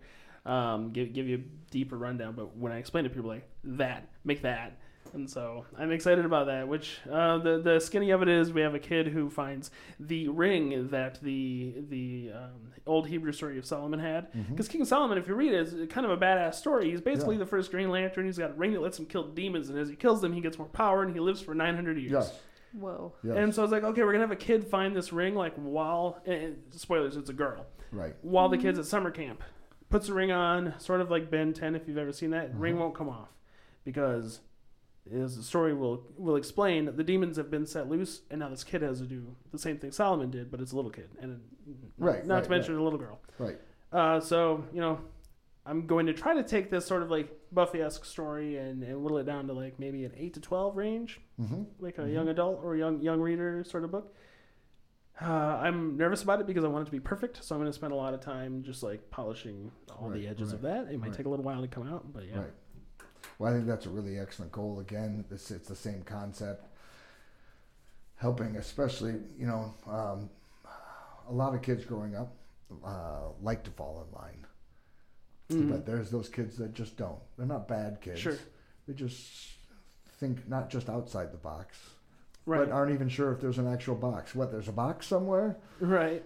Speaker 4: um, give, give you a deeper rundown but when i explain it people are like that make that. And so i'm excited about that which uh, the, the skinny of it is we have a kid who finds the ring that the the um, old hebrew story of solomon had. Because king solomon if you read it is kind of a badass story. He's basically
Speaker 2: Yeah.
Speaker 4: the first green lantern. He's got a ring that lets him kill demons and as he kills them he gets more power and he lives for 900 years.
Speaker 2: Yes.
Speaker 3: Whoa.
Speaker 2: Yes.
Speaker 4: and so I was like, okay, we're gonna have a kid find this ring, like while and spoilers, it's a girl.
Speaker 2: right.
Speaker 4: While the kid's at summer camp, puts the ring on, sort of like Ben Ten, if you've ever seen that.
Speaker 2: Mm-hmm.
Speaker 4: Ring won't come off because, as the story will will explain, the demons have been set loose, and now this kid has to do the same thing Solomon did, but it's a little kid, and
Speaker 2: Right,
Speaker 4: not
Speaker 2: right,
Speaker 4: to mention a little girl.
Speaker 2: Right.
Speaker 4: Uh, so you know, I'm going to try to take this sort of like Buffy-esque story and, and whittle it down to like maybe an eight to twelve range
Speaker 2: Mm-hmm.
Speaker 4: like a young adult or young young reader sort of book. Uh, I'm nervous about it because I want it to be perfect, so I'm going to spend a lot of time just like polishing all the
Speaker 2: Right,
Speaker 4: edges of that. It might
Speaker 2: right.
Speaker 4: take a little while to come out, but yeah.
Speaker 2: Right. Well, I think that's a really excellent goal. Again, it's, it's the same concept. Helping, especially, you know, um, a lot of kids growing up uh, like to fall in line.
Speaker 4: Mhm.
Speaker 2: But there's those kids that just don't. They're not bad kids.
Speaker 4: Sure.
Speaker 2: They just think not just outside the box,
Speaker 4: Right,
Speaker 2: but aren't even sure if there's an actual box. What, there's a box somewhere?
Speaker 4: right,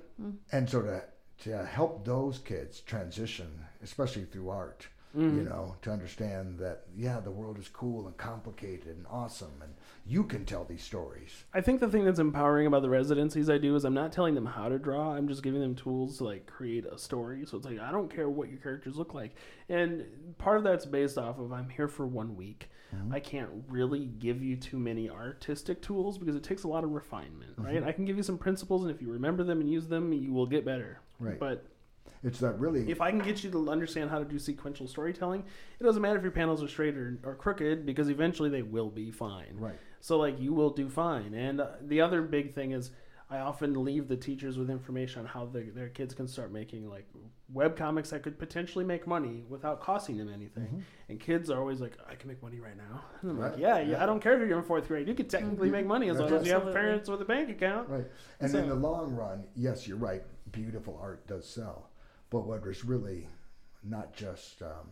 Speaker 2: And so to, to help those kids transition, especially through art,
Speaker 4: Mhm.
Speaker 2: you know, to understand that, yeah, the world is cool and complicated and awesome, and you can tell these stories.
Speaker 4: I think the thing that's empowering about the residencies I do is I'm not telling them how to draw. I'm just giving them tools to like create a story. So it's like I don't care what your characters look like, and part of that's based off of I'm here for one week.
Speaker 2: Mm-hmm.
Speaker 4: I can't really give you too many artistic tools because it takes a lot of refinement,
Speaker 2: Mm-hmm.
Speaker 4: right? I can give you some principles, and if you remember them and use them, you will get better.
Speaker 2: Right.
Speaker 4: But
Speaker 2: It's that really.
Speaker 4: if I can get you to understand how to do sequential storytelling, it doesn't matter if your panels are straight or, or crooked because eventually they will be fine.
Speaker 2: right.
Speaker 4: So like you will do fine. And uh, the other big thing is I often leave the teachers with information on how their, their kids can start making like web comics that could potentially make money without costing them anything. And kids are always like, I can make money right now. And I'm like,
Speaker 2: Right.
Speaker 4: yeah, yeah, I don't care if you're in fourth grade. You could technically make money as
Speaker 2: That's
Speaker 4: long as you have
Speaker 3: Absolutely.
Speaker 4: parents with a bank account.
Speaker 2: Right. And
Speaker 4: So-
Speaker 2: in the long run, yes, you're right. Beautiful art does sell. But what is really not just um,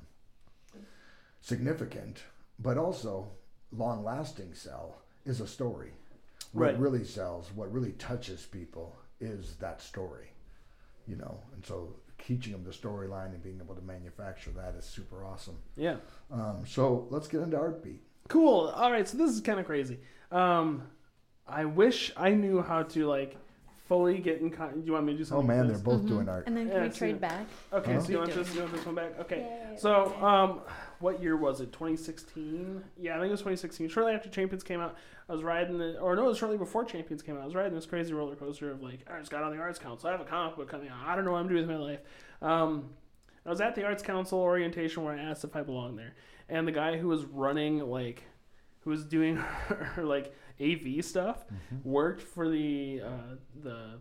Speaker 2: significant, but also long lasting sell is a story. What
Speaker 4: Right.
Speaker 2: really sells, what really touches people is that story. You know, and so teaching them the storyline and being able to manufacture that is super awesome.
Speaker 4: Yeah.
Speaker 2: Um, so let's get into art beat.
Speaker 4: Cool. All right, so this is kind of crazy. Um, I wish I knew how to like fully getting. in. Con- do you want me to do something?
Speaker 2: Oh man,
Speaker 4: with
Speaker 2: they're
Speaker 4: this?
Speaker 2: both doing art.
Speaker 3: And then
Speaker 4: Yeah,
Speaker 3: can we trade back?
Speaker 4: Okay,
Speaker 2: Huh?
Speaker 4: so you want
Speaker 3: Do
Speaker 4: this?
Speaker 3: it.
Speaker 4: You want this one back? Okay.
Speaker 3: Yay.
Speaker 4: So, um, what year was it? 2016? Yeah, I think it was 2016. Shortly after Champions came out, I was riding the, or no, it was shortly before Champions came out. I was riding this crazy roller coaster of like, I just got on the Arts Council. I have a comic book coming out. I don't know what I'm doing with my life. Um, I was at the Arts Council orientation where I asked if I belonged there, and the guy who was running like, who was doing her like AV stuff, worked for the uh, the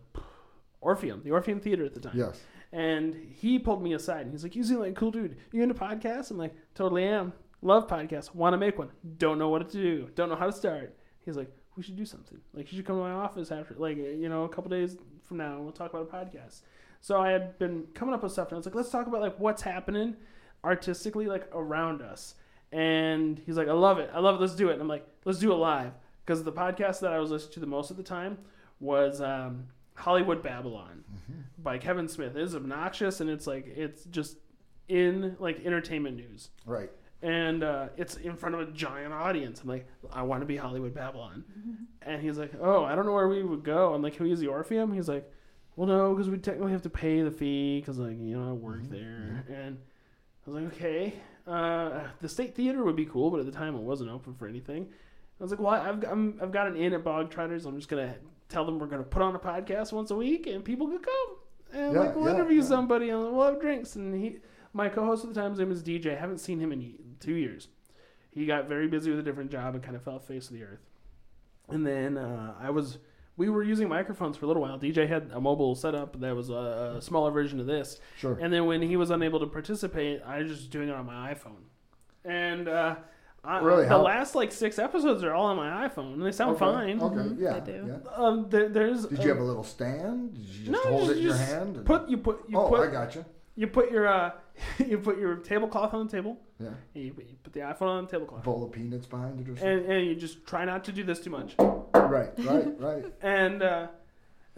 Speaker 4: Orpheum, the Orpheum Theater at the time.
Speaker 2: Yes.
Speaker 4: And he pulled me aside and he's like, You seem like a cool dude. You into podcasts? I'm like, Totally am. love podcasts, want to make one, don't know what to do, don't know how to start. He's like, we should do something. Like, you should come to my office after, like, you know, a couple days from now, and we'll talk about a podcast. So I had been coming up with stuff, and I was like, let's talk about like what's happening artistically, like around us. And he's like, I love it, I love it, let's do it. And I'm like, let's do it live because the podcast that I was listening to the most at the time was um, Hollywood Babble-On by Kevin Smith. It is obnoxious, and it's like it's just in like entertainment news
Speaker 2: Right.
Speaker 4: and uh, it's in front of a giant audience. I'm like, I want to be Hollywood Babble-On, and he's like, Oh, I don't know where we would go. I'm like, Can we use the Orpheum? He's like, Well, no, because we technically have to pay the fee because like you know I work there, and I was like, Okay, uh, the State Theater would be cool, but at the time it wasn't open for anything. I was like, Well, I've I'm, I've got an inn at Bog Trotters. I'm just gonna tell them we're gonna put on a podcast once a week, and people could come. And
Speaker 2: Yeah,
Speaker 4: like we'll
Speaker 2: yeah,
Speaker 4: interview
Speaker 2: yeah.
Speaker 4: somebody and we'll have drinks and he my co-host at the time, his name is DJ. I haven't seen him in two years. He got very busy with a different job and kind of fell face of the earth. And then uh, I was, we were using microphones for a little while. DJ had a mobile setup that was a, a smaller version of this.
Speaker 2: Sure.
Speaker 4: And then when he was unable to participate, I was just doing it on my iPhone. And uh, I,
Speaker 2: Really?
Speaker 4: the
Speaker 2: How-
Speaker 4: last like six episodes are all on my iPhone, and they sound
Speaker 2: okay.
Speaker 4: fine.
Speaker 2: Okay.
Speaker 3: Mhm,
Speaker 2: Yeah.
Speaker 3: they do.
Speaker 2: yeah.
Speaker 4: Um, there, there's
Speaker 2: Did you have a little stand? Did you just
Speaker 4: no,
Speaker 2: hold
Speaker 4: you
Speaker 2: it in your hand? and-
Speaker 4: Put you put you
Speaker 2: oh,
Speaker 4: put
Speaker 2: I got you.
Speaker 4: you put your uh, you put your tablecloth on the table.
Speaker 2: Yeah.
Speaker 4: and You, you put the iPhone on the tablecloth,
Speaker 2: bowl of peanuts behind it or something.
Speaker 4: and, and you just try not to do this too much.
Speaker 2: right, right, right.
Speaker 4: And uh,
Speaker 2: Then you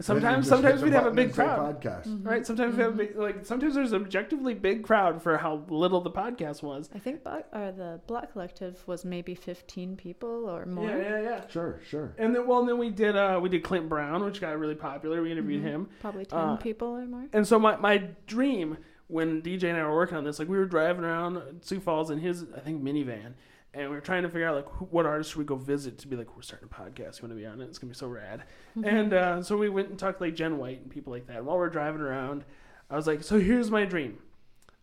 Speaker 4: sometimes sometimes we'd have a big
Speaker 2: and say
Speaker 4: crowd,
Speaker 2: Podcast.
Speaker 4: right? Sometimes we have a big like sometimes there's an objectively big crowd for how little the podcast was.
Speaker 3: I think Black, or the Black Collective was maybe 15 people or more.
Speaker 4: Yeah, yeah, yeah.
Speaker 2: Sure, sure.
Speaker 4: And then well, and then we did uh we did Clint Brown, which got really popular. We interviewed him.
Speaker 3: Probably 10
Speaker 4: Uh,
Speaker 3: people or more.
Speaker 4: And so my, my dream when DJ and I were working on this, like we were driving around Sioux Falls in his I think minivan, and we were trying to figure out like who, what artists should we go visit to be like we're starting a podcast, you want to be on it? It's gonna be so rad. And uh, so we went and talked to like Jen White and people like that. And while we're driving around, I was like, so here's my dream: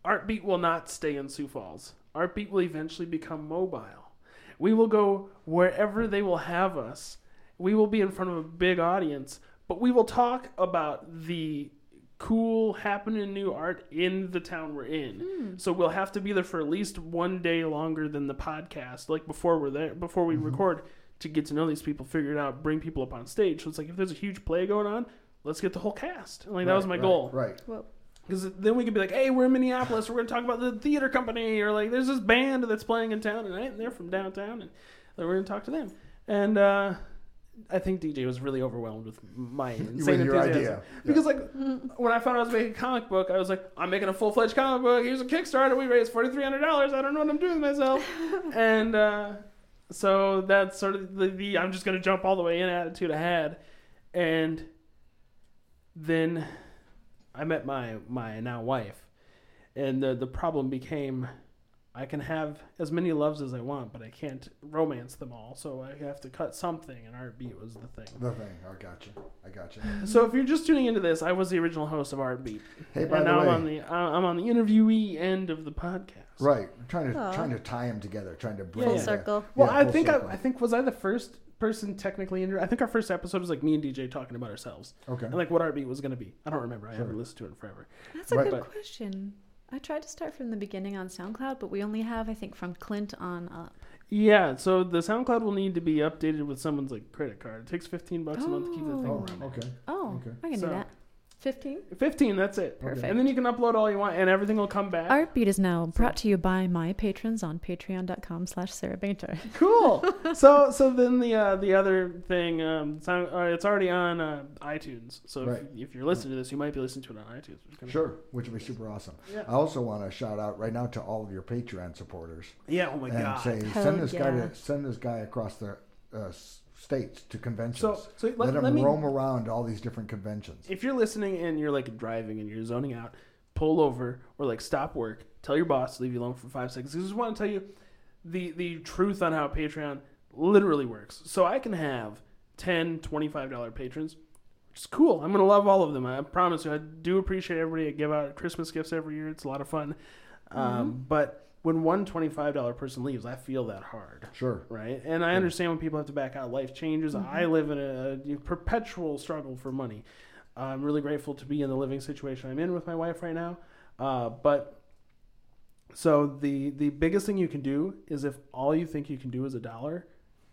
Speaker 4: Artbeat will not stay in Sioux Falls. Artbeat will eventually become mobile. We will go wherever they will have us. We will be in front of a big audience, but we will talk about the cool happening new art in the town we're in. So we'll have to be there for at least one day longer than the podcast, like before we're there, before we record, to get to know these people, figure it out, bring people up on stage. So it's like if there's a huge play going on, let's get the whole cast. Like that was my
Speaker 2: right,
Speaker 4: goal.
Speaker 2: Right.
Speaker 3: Well,
Speaker 4: Because then we could be like, hey, we're in Minneapolis. We're going to talk about the theater company. Or like, there's this band that's playing in town tonight. And they're from downtown. And we're going to talk to them. And uh, I think DJ was really overwhelmed with my insane
Speaker 2: With your
Speaker 4: enthusiasm.
Speaker 2: idea.
Speaker 4: Because like when I found out I was making a comic book, I was like, I'm making a full fledged comic book. Here's a Kickstarter. We raised forty three hundred dollars. I don't know what I'm doing with myself. and uh, so that's sort of the, the I'm just gonna jump all the way in attitude I had. And then I met my my now wife, and the the problem became. I can have as many loves as I want, but I can't romance them all. So I have to cut something, and Artbeat was the thing.
Speaker 2: The thing. I got you. I got you.
Speaker 4: So if you're just tuning into this, I was the original host of Artbeat,
Speaker 2: Hey, by
Speaker 4: and
Speaker 2: the
Speaker 4: now
Speaker 2: way,
Speaker 4: I'm on the uh, I'm on the interviewee end of the podcast.
Speaker 2: right, trying to
Speaker 3: Aw.
Speaker 2: trying to tie them together, trying to bring
Speaker 3: full
Speaker 4: yeah.
Speaker 2: the-
Speaker 3: circle.
Speaker 4: Well, I
Speaker 2: full
Speaker 4: think I,
Speaker 2: circle.
Speaker 4: I think was I the first person technically inter- I think our first episode was like me and DJ talking about ourselves
Speaker 2: Okay.
Speaker 4: and like what Artbeat was gonna be. I don't remember. I
Speaker 2: Sure.
Speaker 4: haven't listened to it in forever.
Speaker 3: That's a
Speaker 2: Right.
Speaker 3: good
Speaker 4: But-
Speaker 3: question. I tried to start from the beginning on SoundCloud, but we only have, I think, from Clint on up.
Speaker 4: Yeah, so the SoundCloud will need to be updated with someone's like credit card. It takes fifteen bucks a month to keep the thing
Speaker 2: Oh,
Speaker 4: running.
Speaker 2: okay.
Speaker 3: Oh,
Speaker 2: Okay.
Speaker 3: I can
Speaker 4: So-
Speaker 3: do that. 15?
Speaker 4: Fifteen, that's it.
Speaker 3: Perfect.
Speaker 4: And then you can upload all you want, and everything will come back.
Speaker 3: Artbeat is now brought to you by my patrons on patreon.com slash Sarah Bainter.
Speaker 4: cool. so so then the uh, the other thing, um, sound, uh, it's already on uh, iTunes. So
Speaker 2: Right.
Speaker 4: if, if you're listening to this, you might be listening to it on iTunes. Which is kinda
Speaker 2: Sure, which would be super awesome.
Speaker 4: Yeah.
Speaker 2: I also want to shout out right now to all of your Patreon supporters
Speaker 4: Yeah. Oh my
Speaker 2: and
Speaker 4: god.
Speaker 2: say
Speaker 3: Hell
Speaker 2: send this guy
Speaker 3: yeah.
Speaker 2: to send this guy across the uh, s- states to conventions.
Speaker 4: So so
Speaker 2: let,
Speaker 4: let,
Speaker 2: him
Speaker 4: let me.
Speaker 2: roam around all these different conventions.
Speaker 4: If you're listening and you're like driving and you're zoning out, pull over or like stop work. Tell your boss to leave you alone for five seconds. I just want to tell you the the truth on how Patreon literally works. So I can have 10 $25 patrons. Which is cool. I'm gonna love all of them. I promise you. I do appreciate everybody. I give out Christmas gifts every year. It's a lot of fun. Um, but when one $25 person leaves, I feel that hard
Speaker 2: Sure.
Speaker 4: right? And I understand when people have to back out. Life changes. I live in a, a perpetual struggle for money. I'm really grateful to be in the living situation I'm in with my wife right now. Uh, but So the the biggest thing you can do is if all you think you can do is a dollar,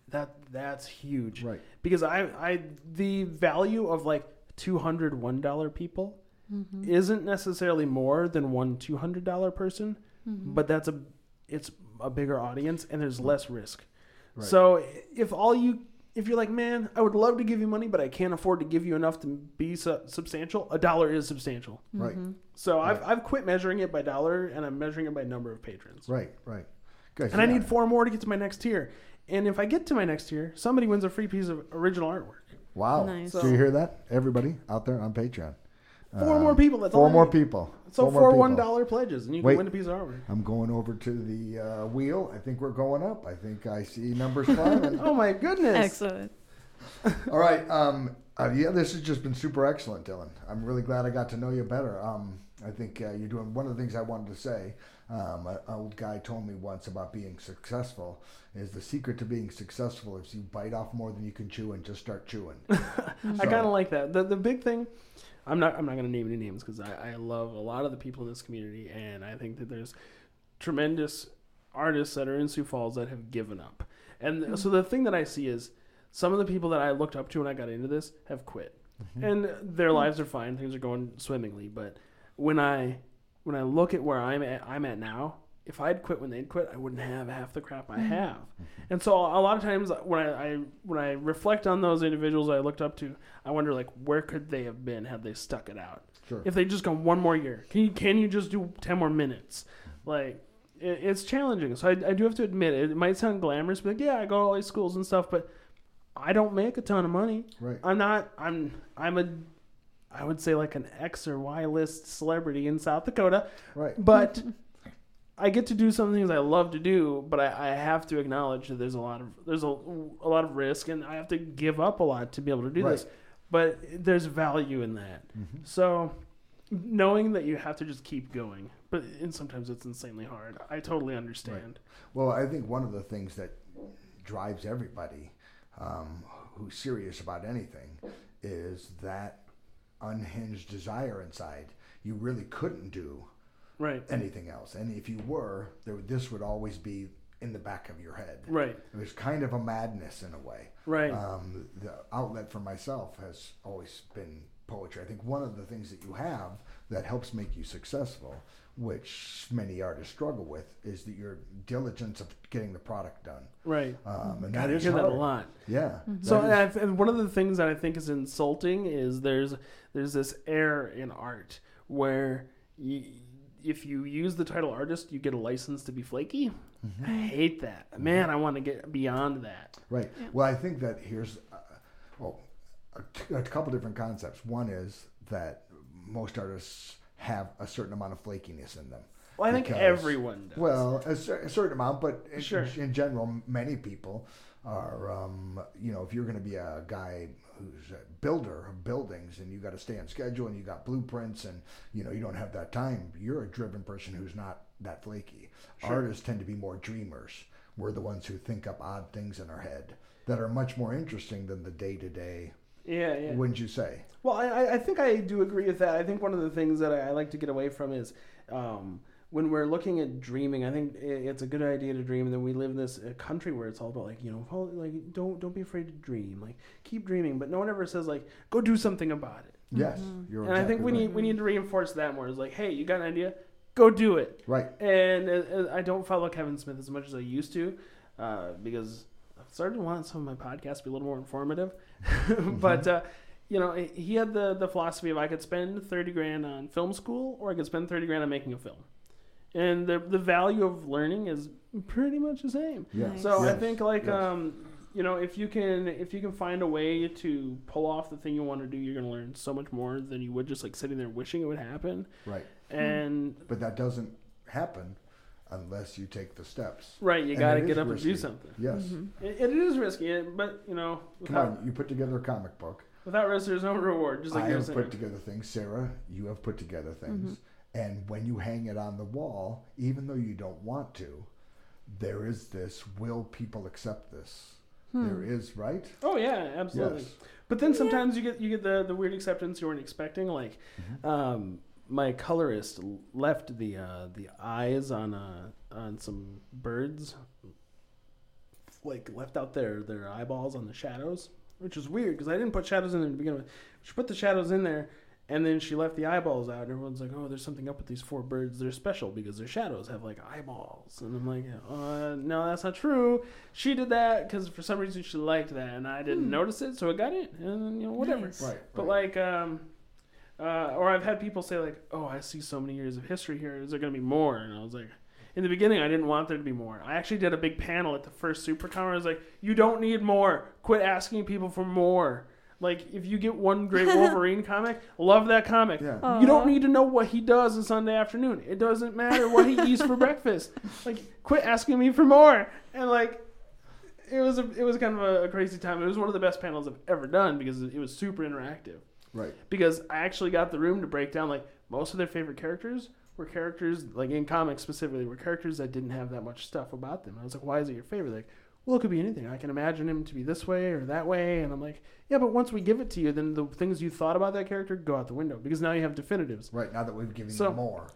Speaker 4: that that's huge.
Speaker 2: Right.
Speaker 4: Because I I the value of like two hundred one dollar people isn't necessarily more than one two hundred dollar person, Mm-hmm. but that's a it's a bigger audience and there's less risk.
Speaker 2: Right.
Speaker 4: So if all you if you're like, man, I would love to give you money, but I can't afford to give you enough to be su- substantial. A dollar is substantial.
Speaker 2: Right. Mm-hmm.
Speaker 4: So I've, I've quit measuring it by dollar and I'm measuring it by number of patrons.
Speaker 2: Right. Right. Good.
Speaker 4: And I need four more to get to my next tier. And if I get to my next tier, somebody wins a free piece of original artwork.
Speaker 2: Wow.
Speaker 3: Nice.
Speaker 2: Do you hear that, everybody out there on Patreon?
Speaker 4: Four
Speaker 2: Uh,
Speaker 4: more people. That's all
Speaker 2: Four
Speaker 4: I
Speaker 2: more people.
Speaker 4: So
Speaker 2: Four more
Speaker 4: four
Speaker 2: people.
Speaker 4: one dollar pledges, and you can
Speaker 2: Wait.
Speaker 4: win a piece of artwork.
Speaker 2: I'm going over to the uh, wheel. I think we're going up. I think I see numbers climbing.
Speaker 4: Oh my goodness!
Speaker 3: Excellent.
Speaker 2: All right. Um, uh, yeah, this has just been super excellent, Dylan. I'm really glad I got to know you better. Um, I think uh, you're doing one of the things I wanted to say. Um, an old guy told me once about being successful is the secret to being successful is you bite off more than you can chew and just start chewing.
Speaker 4: I kind of like that. The the big thing, I'm not I'm not gonna name any names because I, I love a lot of the people in this community, and I think that there's tremendous artists that are in Sioux Falls that have given up. And hmm. so the thing that I see is some of the people that I looked up to when I got into this have quit, mm-hmm. and their hmm. lives are fine, things are going swimmingly. But when I when I look at where I'm at, I'm at now. If I'd quit when they'd quit, I wouldn't have half the crap I hmm. have. Mm-hmm. And so a lot of times when I, I when I reflect on those individuals I looked up to, I wonder like where could they have been had they stuck it out?
Speaker 2: Sure.
Speaker 4: If they just gone one more year, can you can you just do ten more minutes? Like it, it's challenging. So I, I do have to admit it, it might sound glamorous, but like, yeah, I go to all these schools and stuff, but I don't make a ton of money.
Speaker 2: Right.
Speaker 4: I'm not. I'm I'm a I would say like an X or Y list celebrity in South Dakota,
Speaker 2: Right.
Speaker 4: but I get to do some things I love to do, but I, I have to acknowledge that there's a lot of there's a, a lot of risk, and I have to give up a lot to be able to do this. But there's value in that. So knowing that you have to just keep going, but and sometimes it's insanely hard. I totally understand.
Speaker 2: Well, I think one of the things that drives everybody um, who's serious about anything is that unhinged desire inside. You really couldn't do
Speaker 4: Right.
Speaker 2: anything else, and if you were, there, this would always be in the back of your head.
Speaker 4: Right.
Speaker 2: It was kind of a madness in a way.
Speaker 4: Right.
Speaker 2: Um, the outlet for myself has always been poetry. I think one of the things that you have that helps make you successful, which many artists struggle with, is that your diligence of getting the product done.
Speaker 4: right.
Speaker 2: Um, and
Speaker 4: God,
Speaker 2: that
Speaker 4: I
Speaker 2: is
Speaker 4: hear that a lot.
Speaker 2: Yeah.
Speaker 4: So
Speaker 2: that
Speaker 4: and
Speaker 2: is-
Speaker 4: I- and one of the things that I think is insulting is there's there's this air in art where you, if you use the title artist, you get a license to be flaky.
Speaker 2: Mm-hmm.
Speaker 4: I hate that. Man, I want to get beyond that.
Speaker 2: Right. Well, I think that here's, uh, well, a, a couple different concepts. One is that most artists have a certain amount of flakiness in them.
Speaker 4: Well, I think everyone does.
Speaker 2: Well, a, a certain amount, but in,
Speaker 4: Sure.
Speaker 2: in general, many people are, um, you know, if you're going to be a guy who's a builder of buildings and you got to stay on schedule and you got blueprints and, you know, you don't have that time, you're a driven person who's not that flaky. Artists tend to be more dreamers. We're the ones who think up odd things in our head that are much more interesting than the day to day,
Speaker 4: yeah, yeah.
Speaker 2: wouldn't you say?
Speaker 4: Well, I- I, I think I do agree with that. I think one of the things that I, I like to get away from is um, when we're looking at dreaming. I think it's a good idea to dream. And then we live in this uh, country where it's all about like you know, follow, like don't don't be afraid to dream. Like keep dreaming, but no one ever says like go do something about it.
Speaker 2: Yes. You're
Speaker 4: and I think we
Speaker 2: right.
Speaker 4: need we need to reinforce that more. It's like hey, you got an idea, go do it.
Speaker 2: Right.
Speaker 4: And uh, uh, I don't follow Kevin Smith as much as I used to uh, because I've started to want some of my podcasts to be a little more informative. but uh, you know, he had the the philosophy of I could spend thirty grand on film school or I could spend thirty grand on making a film, and the the value of learning is pretty much the same.
Speaker 2: Yes.
Speaker 3: Nice.
Speaker 4: So I think like
Speaker 2: Yes.
Speaker 4: um, you know, if you can if you can find a way to pull off the thing you want to do, you're gonna learn so much more than you would just like sitting there wishing it would happen.
Speaker 2: Right.
Speaker 4: And
Speaker 2: But that doesn't happen unless you take the steps.
Speaker 4: right, you got to get
Speaker 2: is
Speaker 4: up and do something.
Speaker 2: Yes.
Speaker 4: It, it is risky, but you know,
Speaker 2: Come on, you put together a comic book.
Speaker 4: without risk, there's no reward. Just like
Speaker 2: I
Speaker 4: you
Speaker 2: have
Speaker 4: saying.
Speaker 2: put together things. Sarah, you have put together things. And when you hang it on the wall, even though you don't want to, there is this will people accept this? There is, right?
Speaker 4: Oh yeah, absolutely.
Speaker 2: Yes.
Speaker 4: But then sometimes you get you get the the weird acceptance you weren't expecting. Like,
Speaker 2: Mm-hmm.
Speaker 4: um, my colorist left the uh, the eyes on uh, on some birds, like left out their their eyeballs on the shadows, which is weird because I didn't put shadows in there to begin with. She put the shadows in there, and then she left the eyeballs out. And everyone's like, "Oh, there's something up with these four birds. They're special because their shadows have like eyeballs." And I'm like, uh, "No, that's not true. She did that because for some reason she liked that, and I didn't notice it, so it got in, and you know whatever."
Speaker 3: Nice.
Speaker 2: Right.
Speaker 4: But
Speaker 2: right.
Speaker 4: like, um, uh, or I've had people say like, "Oh, I see so many years of history here. Is there going to be more?" And I was like, in the beginning, I didn't want there to be more. I actually did a big panel at the first SuperCon. Where I was like, "You don't need more. Quit asking people for more." Like, if you get one great Wolverine comic, love that comic.
Speaker 2: Yeah.
Speaker 4: You don't need to know what he does on Sunday afternoon. It doesn't matter what he eats for breakfast. Like, quit asking me for more. And like, it was a, it was kind of a, a crazy time. It was one of the best panels I've ever done because it was super interactive
Speaker 2: right.
Speaker 4: because I actually got the room to break down like most of their favorite characters were characters like in comics specifically were characters that didn't have that much stuff about them. I was like, why is it your favorite? Like, well, it could be anything. I can imagine him to be this way or that way, and I'm like, yeah, but once we give it to you, then the things you thought about that character go out the window because now you have definitives.
Speaker 2: Right. Now that we've given
Speaker 4: So-
Speaker 2: you more.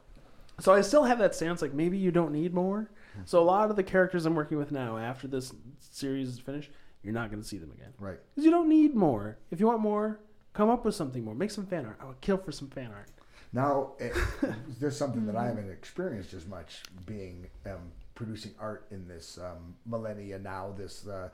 Speaker 4: So I still have that stance, like maybe you don't need more. So a lot of the characters I'm working with now, after this series is finished, you're not going to see them again
Speaker 2: Right.
Speaker 4: because you don't need more. If you want more, come up with something more. Make some fan art. I would kill for some fan art.
Speaker 2: Now, it, there's something that I haven't experienced as much being um, producing art in this um, millennia now, this uh,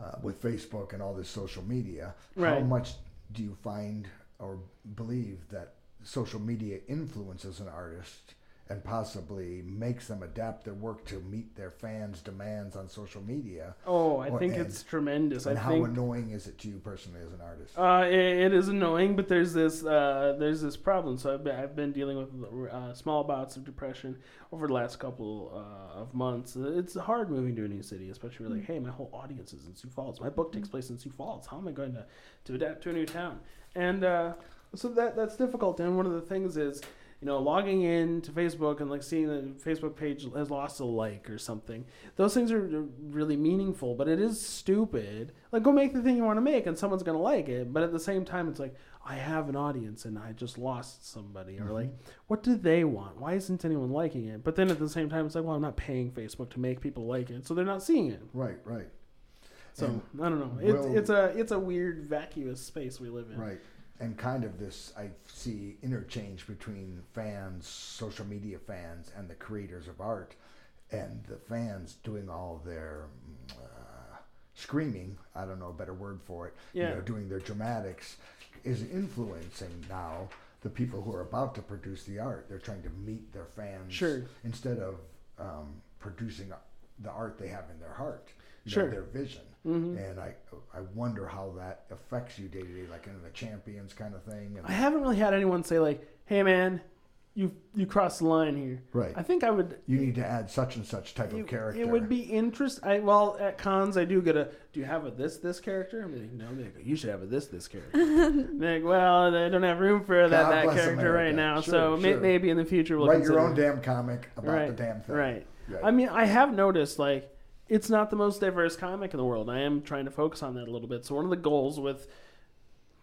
Speaker 2: uh, with Facebook and all this social media. How much do you find or believe that social media influences an artist and possibly makes them adapt their work to meet their fans' demands on social media?
Speaker 4: Oh, I
Speaker 2: Or-
Speaker 4: think
Speaker 2: and-
Speaker 4: it's tremendous. I
Speaker 2: And how
Speaker 4: think
Speaker 2: annoying is it to you personally as an artist?
Speaker 4: uh, it, it is annoying, but there's this uh, there's this problem. So I've been, I've been dealing with uh, small bouts of depression over the last couple uh, of months. It's hard moving to a new city, especially when like, hey, my whole audience is in Sioux Falls. My book takes place in Sioux Falls. How am I going to, to adapt to a new town? And uh, so that that's difficult. And one of the things is you know, logging in to Facebook and like seeing the Facebook page has lost a like or something. Those things are really meaningful, but it is stupid. Like, go make the thing you want to make, and someone's gonna like it. But at the same time, it's like I have an audience, and I just lost somebody, or like, mm-hmm. what do they want? Why isn't anyone liking it? But then at the same time, it's like, well, I'm not paying Facebook to make people like it, so they're not seeing it.
Speaker 2: Right, right.
Speaker 4: So
Speaker 2: And
Speaker 4: I don't know. It's
Speaker 2: will-
Speaker 4: it's a it's a weird vacuous space we live in.
Speaker 2: Right. And kind of this, I see interchange between fans, social media fans, and the creators of art, and the fans doing all their uh, screaming. I don't know a better word for it.
Speaker 4: Yeah.
Speaker 2: You know, doing their dramatics is influencing now the people who are about to produce the art. They're trying to meet their fans
Speaker 4: Sure.
Speaker 2: instead of um, producing the art they have in their heart, you know,
Speaker 4: Sure.
Speaker 2: their vision.
Speaker 4: Mhm.
Speaker 2: And I, I wonder how that affects you day to day, like in the champions kind of thing. And,
Speaker 4: I haven't really had anyone say like, "Hey, man, you you crossed the line here."
Speaker 2: right.
Speaker 4: I think I would.
Speaker 2: you need to add such and such type of character.
Speaker 4: it would be interest. I well at cons I do get a. Do you have a this this character? I'm like, no. They go, you should have a this this character. Like, well, I don't have room for that
Speaker 2: God
Speaker 4: that character right now.
Speaker 2: Sure,
Speaker 4: so may, maybe in the future we'll
Speaker 2: Write your own
Speaker 4: it.
Speaker 2: damn comic about
Speaker 4: right,
Speaker 2: the damn thing.
Speaker 4: Right.
Speaker 2: Right.
Speaker 4: I mean, I have noticed like it's not the most diverse comic in the world. I am trying to focus on that a little bit. So one of the goals with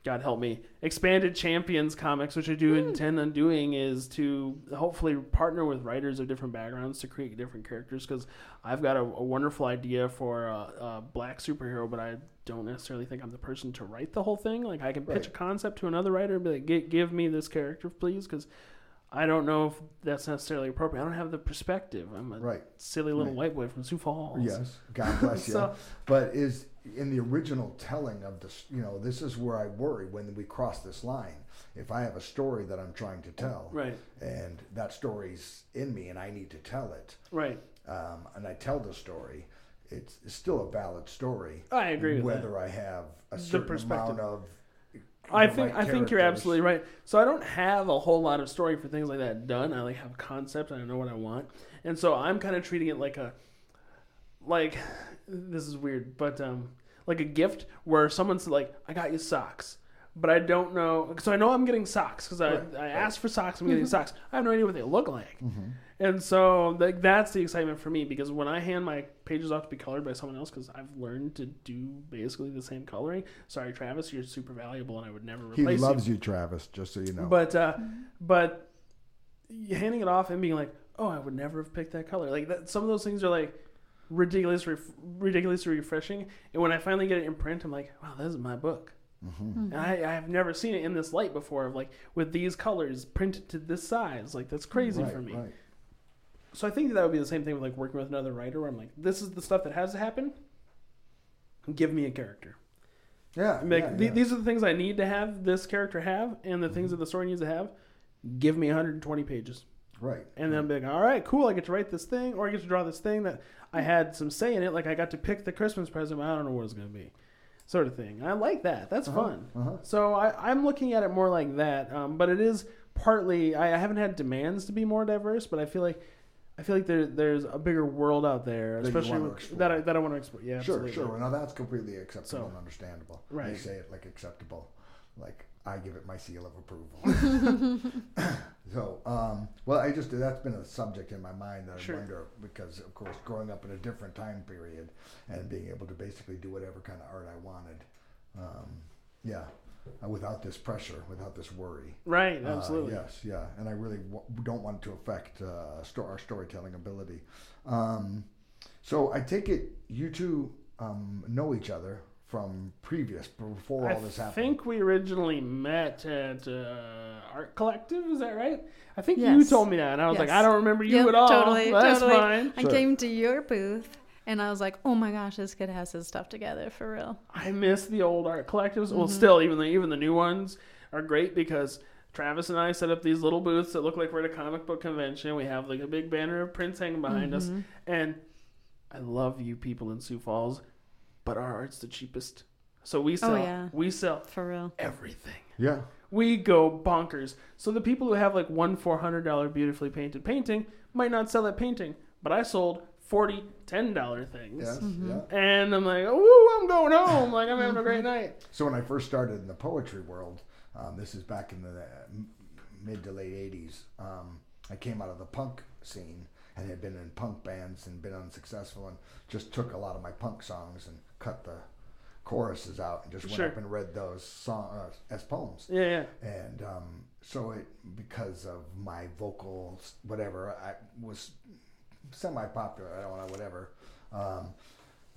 Speaker 4: God help me, expanded champions comics, which I do hmm. intend on doing, is to hopefully partner with writers of different backgrounds to create different characters. Because I've got a, a wonderful idea for a, a black superhero, but I don't necessarily think I'm the person to write the whole thing. Like I can pitch
Speaker 2: Right.
Speaker 4: a concept to another writer and be like, "Give me this character, please," because I don't know if that's necessarily appropriate. I don't have the perspective. I'm a
Speaker 2: Right.
Speaker 4: silly little
Speaker 2: Right.
Speaker 4: white boy from Sioux Falls.
Speaker 2: Yes. God bless you.
Speaker 4: So-
Speaker 2: but is in the original telling of this, you know, this is where I worry when we cross this line. If I have a story that I'm trying to tell,
Speaker 4: Right.
Speaker 2: and that story's in me and I need to tell it,
Speaker 4: Right.
Speaker 2: um, and I tell the story, it's, it's still a valid story.
Speaker 4: I agree with
Speaker 2: whether
Speaker 4: that.
Speaker 2: I have a certain
Speaker 4: perspective.
Speaker 2: amount of.
Speaker 4: I think I think you're absolutely right. So I don't have a whole lot of story for things like that done. I like have a concept I know what I want, and so I'm kind of treating it like a like this is weird, but um like a gift where someone's like, I got you socks. But I don't know, so I know I'm getting socks because I,
Speaker 2: Right,
Speaker 4: I asked for socks. I'm getting socks. I have no idea what they look like,
Speaker 2: Mhm.
Speaker 4: And so like that's the excitement for me because when I hand my pages off to be colored by someone else, because I've learned to do basically the same coloring. Sorry, Travis, you're super valuable, and I would never replace you.
Speaker 2: He loves you, Travis. Just so you know.
Speaker 4: But uh, but handing it off and being like, "Oh, I would never have picked that color." Like that, some of those things are like ridiculous, ref- ridiculously refreshing. And when I finally get it in print, I'm like, "Wow, this is my book."
Speaker 2: Mm-hmm.
Speaker 4: And I, I have never seen it in this light before, of like with these colors printed to this size. Like that's crazy
Speaker 2: right,
Speaker 4: for me.
Speaker 2: Right.
Speaker 4: So I think that would be the same thing with like working with another writer, where I'm like, "This is the stuff that has to happen. Give me a character."
Speaker 2: Yeah.
Speaker 4: I'm like,
Speaker 2: yeah,
Speaker 4: "Th-
Speaker 2: yeah. Mm-hmm.
Speaker 4: these are the things I need to have this character have, and the things that the story needs to have. Give me 120 pages,
Speaker 2: right.
Speaker 4: and then be like, all right, cool. I get to write this thing, or I get to draw this thing that I had some say in it. Like I got to pick the Christmas present, but I don't know what it's gonna be, sort of thing. I like that. That's
Speaker 2: Uh-huh,
Speaker 4: fun.
Speaker 2: uh-huh.
Speaker 4: So I, I'm looking at it more like that. Um, but it is partly I, I haven't had demands to be more diverse, but I feel like. I feel like there, there's a bigger world out there,
Speaker 2: That you
Speaker 4: especially
Speaker 2: want to
Speaker 4: with, that I, that I want to explore. Yeah,
Speaker 2: Sure,
Speaker 4: absolutely.
Speaker 2: sure. Now that's completely acceptable
Speaker 4: So,
Speaker 2: and understandable.
Speaker 4: right.
Speaker 2: They say it like acceptable, like I give it my seal of approval. so, um, well, I just that's been a subject in my mind that
Speaker 4: Sure.
Speaker 2: I wonder because, of course, growing up in a different time period and being able to basically do whatever kind of art I wanted, um, yeah, without this pressure, without this worry.
Speaker 4: Right,
Speaker 2: Uh,
Speaker 4: absolutely.
Speaker 2: yes, yeah, and I really w- don't want it to affect uh, sto- our storytelling ability. Um, so I take it you two um, know each other from previous before all this happened.
Speaker 4: I think we originally met at uh, Art Collective. Is that right? I think you told me that, and I was like, I don't remember you
Speaker 3: Yep,
Speaker 4: at all.
Speaker 3: Totally,
Speaker 4: That's
Speaker 3: totally.
Speaker 4: fine.
Speaker 3: I
Speaker 2: Sure.
Speaker 3: came to your booth and I was like, "Oh my gosh, this kid has his stuff together for real."
Speaker 4: I miss the old art collectives. Well,
Speaker 3: Mm-hmm.
Speaker 4: still, even the even the new ones are great because Travis and I set up these little booths that look like we're at a comic book convention. We have like a big banner of prints hanging behind us,
Speaker 3: Mm-hmm.
Speaker 4: and I love you people in Sioux Falls, but our art's the cheapest. So we sell,
Speaker 3: Oh, yeah.
Speaker 4: we sell
Speaker 3: For real.
Speaker 4: everything.
Speaker 2: yeah,
Speaker 4: we go bonkers. So the people who have like one four hundred dollar beautifully painted painting might not sell that painting, but I sold 40 ten dollar things.
Speaker 2: yes,
Speaker 3: Mm-hmm.
Speaker 2: yeah.
Speaker 4: And I'm like, oh, I'm going home. Like I'm having a great night.
Speaker 2: So when I first started in the poetry world, um, this is back in the mid to late '80s. Um, I came out of the punk scene and had been in punk bands and been unsuccessful, and just took a lot of my punk songs and cut the choruses out and just went
Speaker 4: Sure.
Speaker 2: up and read those song uh, as poems.
Speaker 4: Yeah, yeah.
Speaker 2: And um, so it because of my vocals, whatever, I was semi-popular. I don't know, whatever. Um,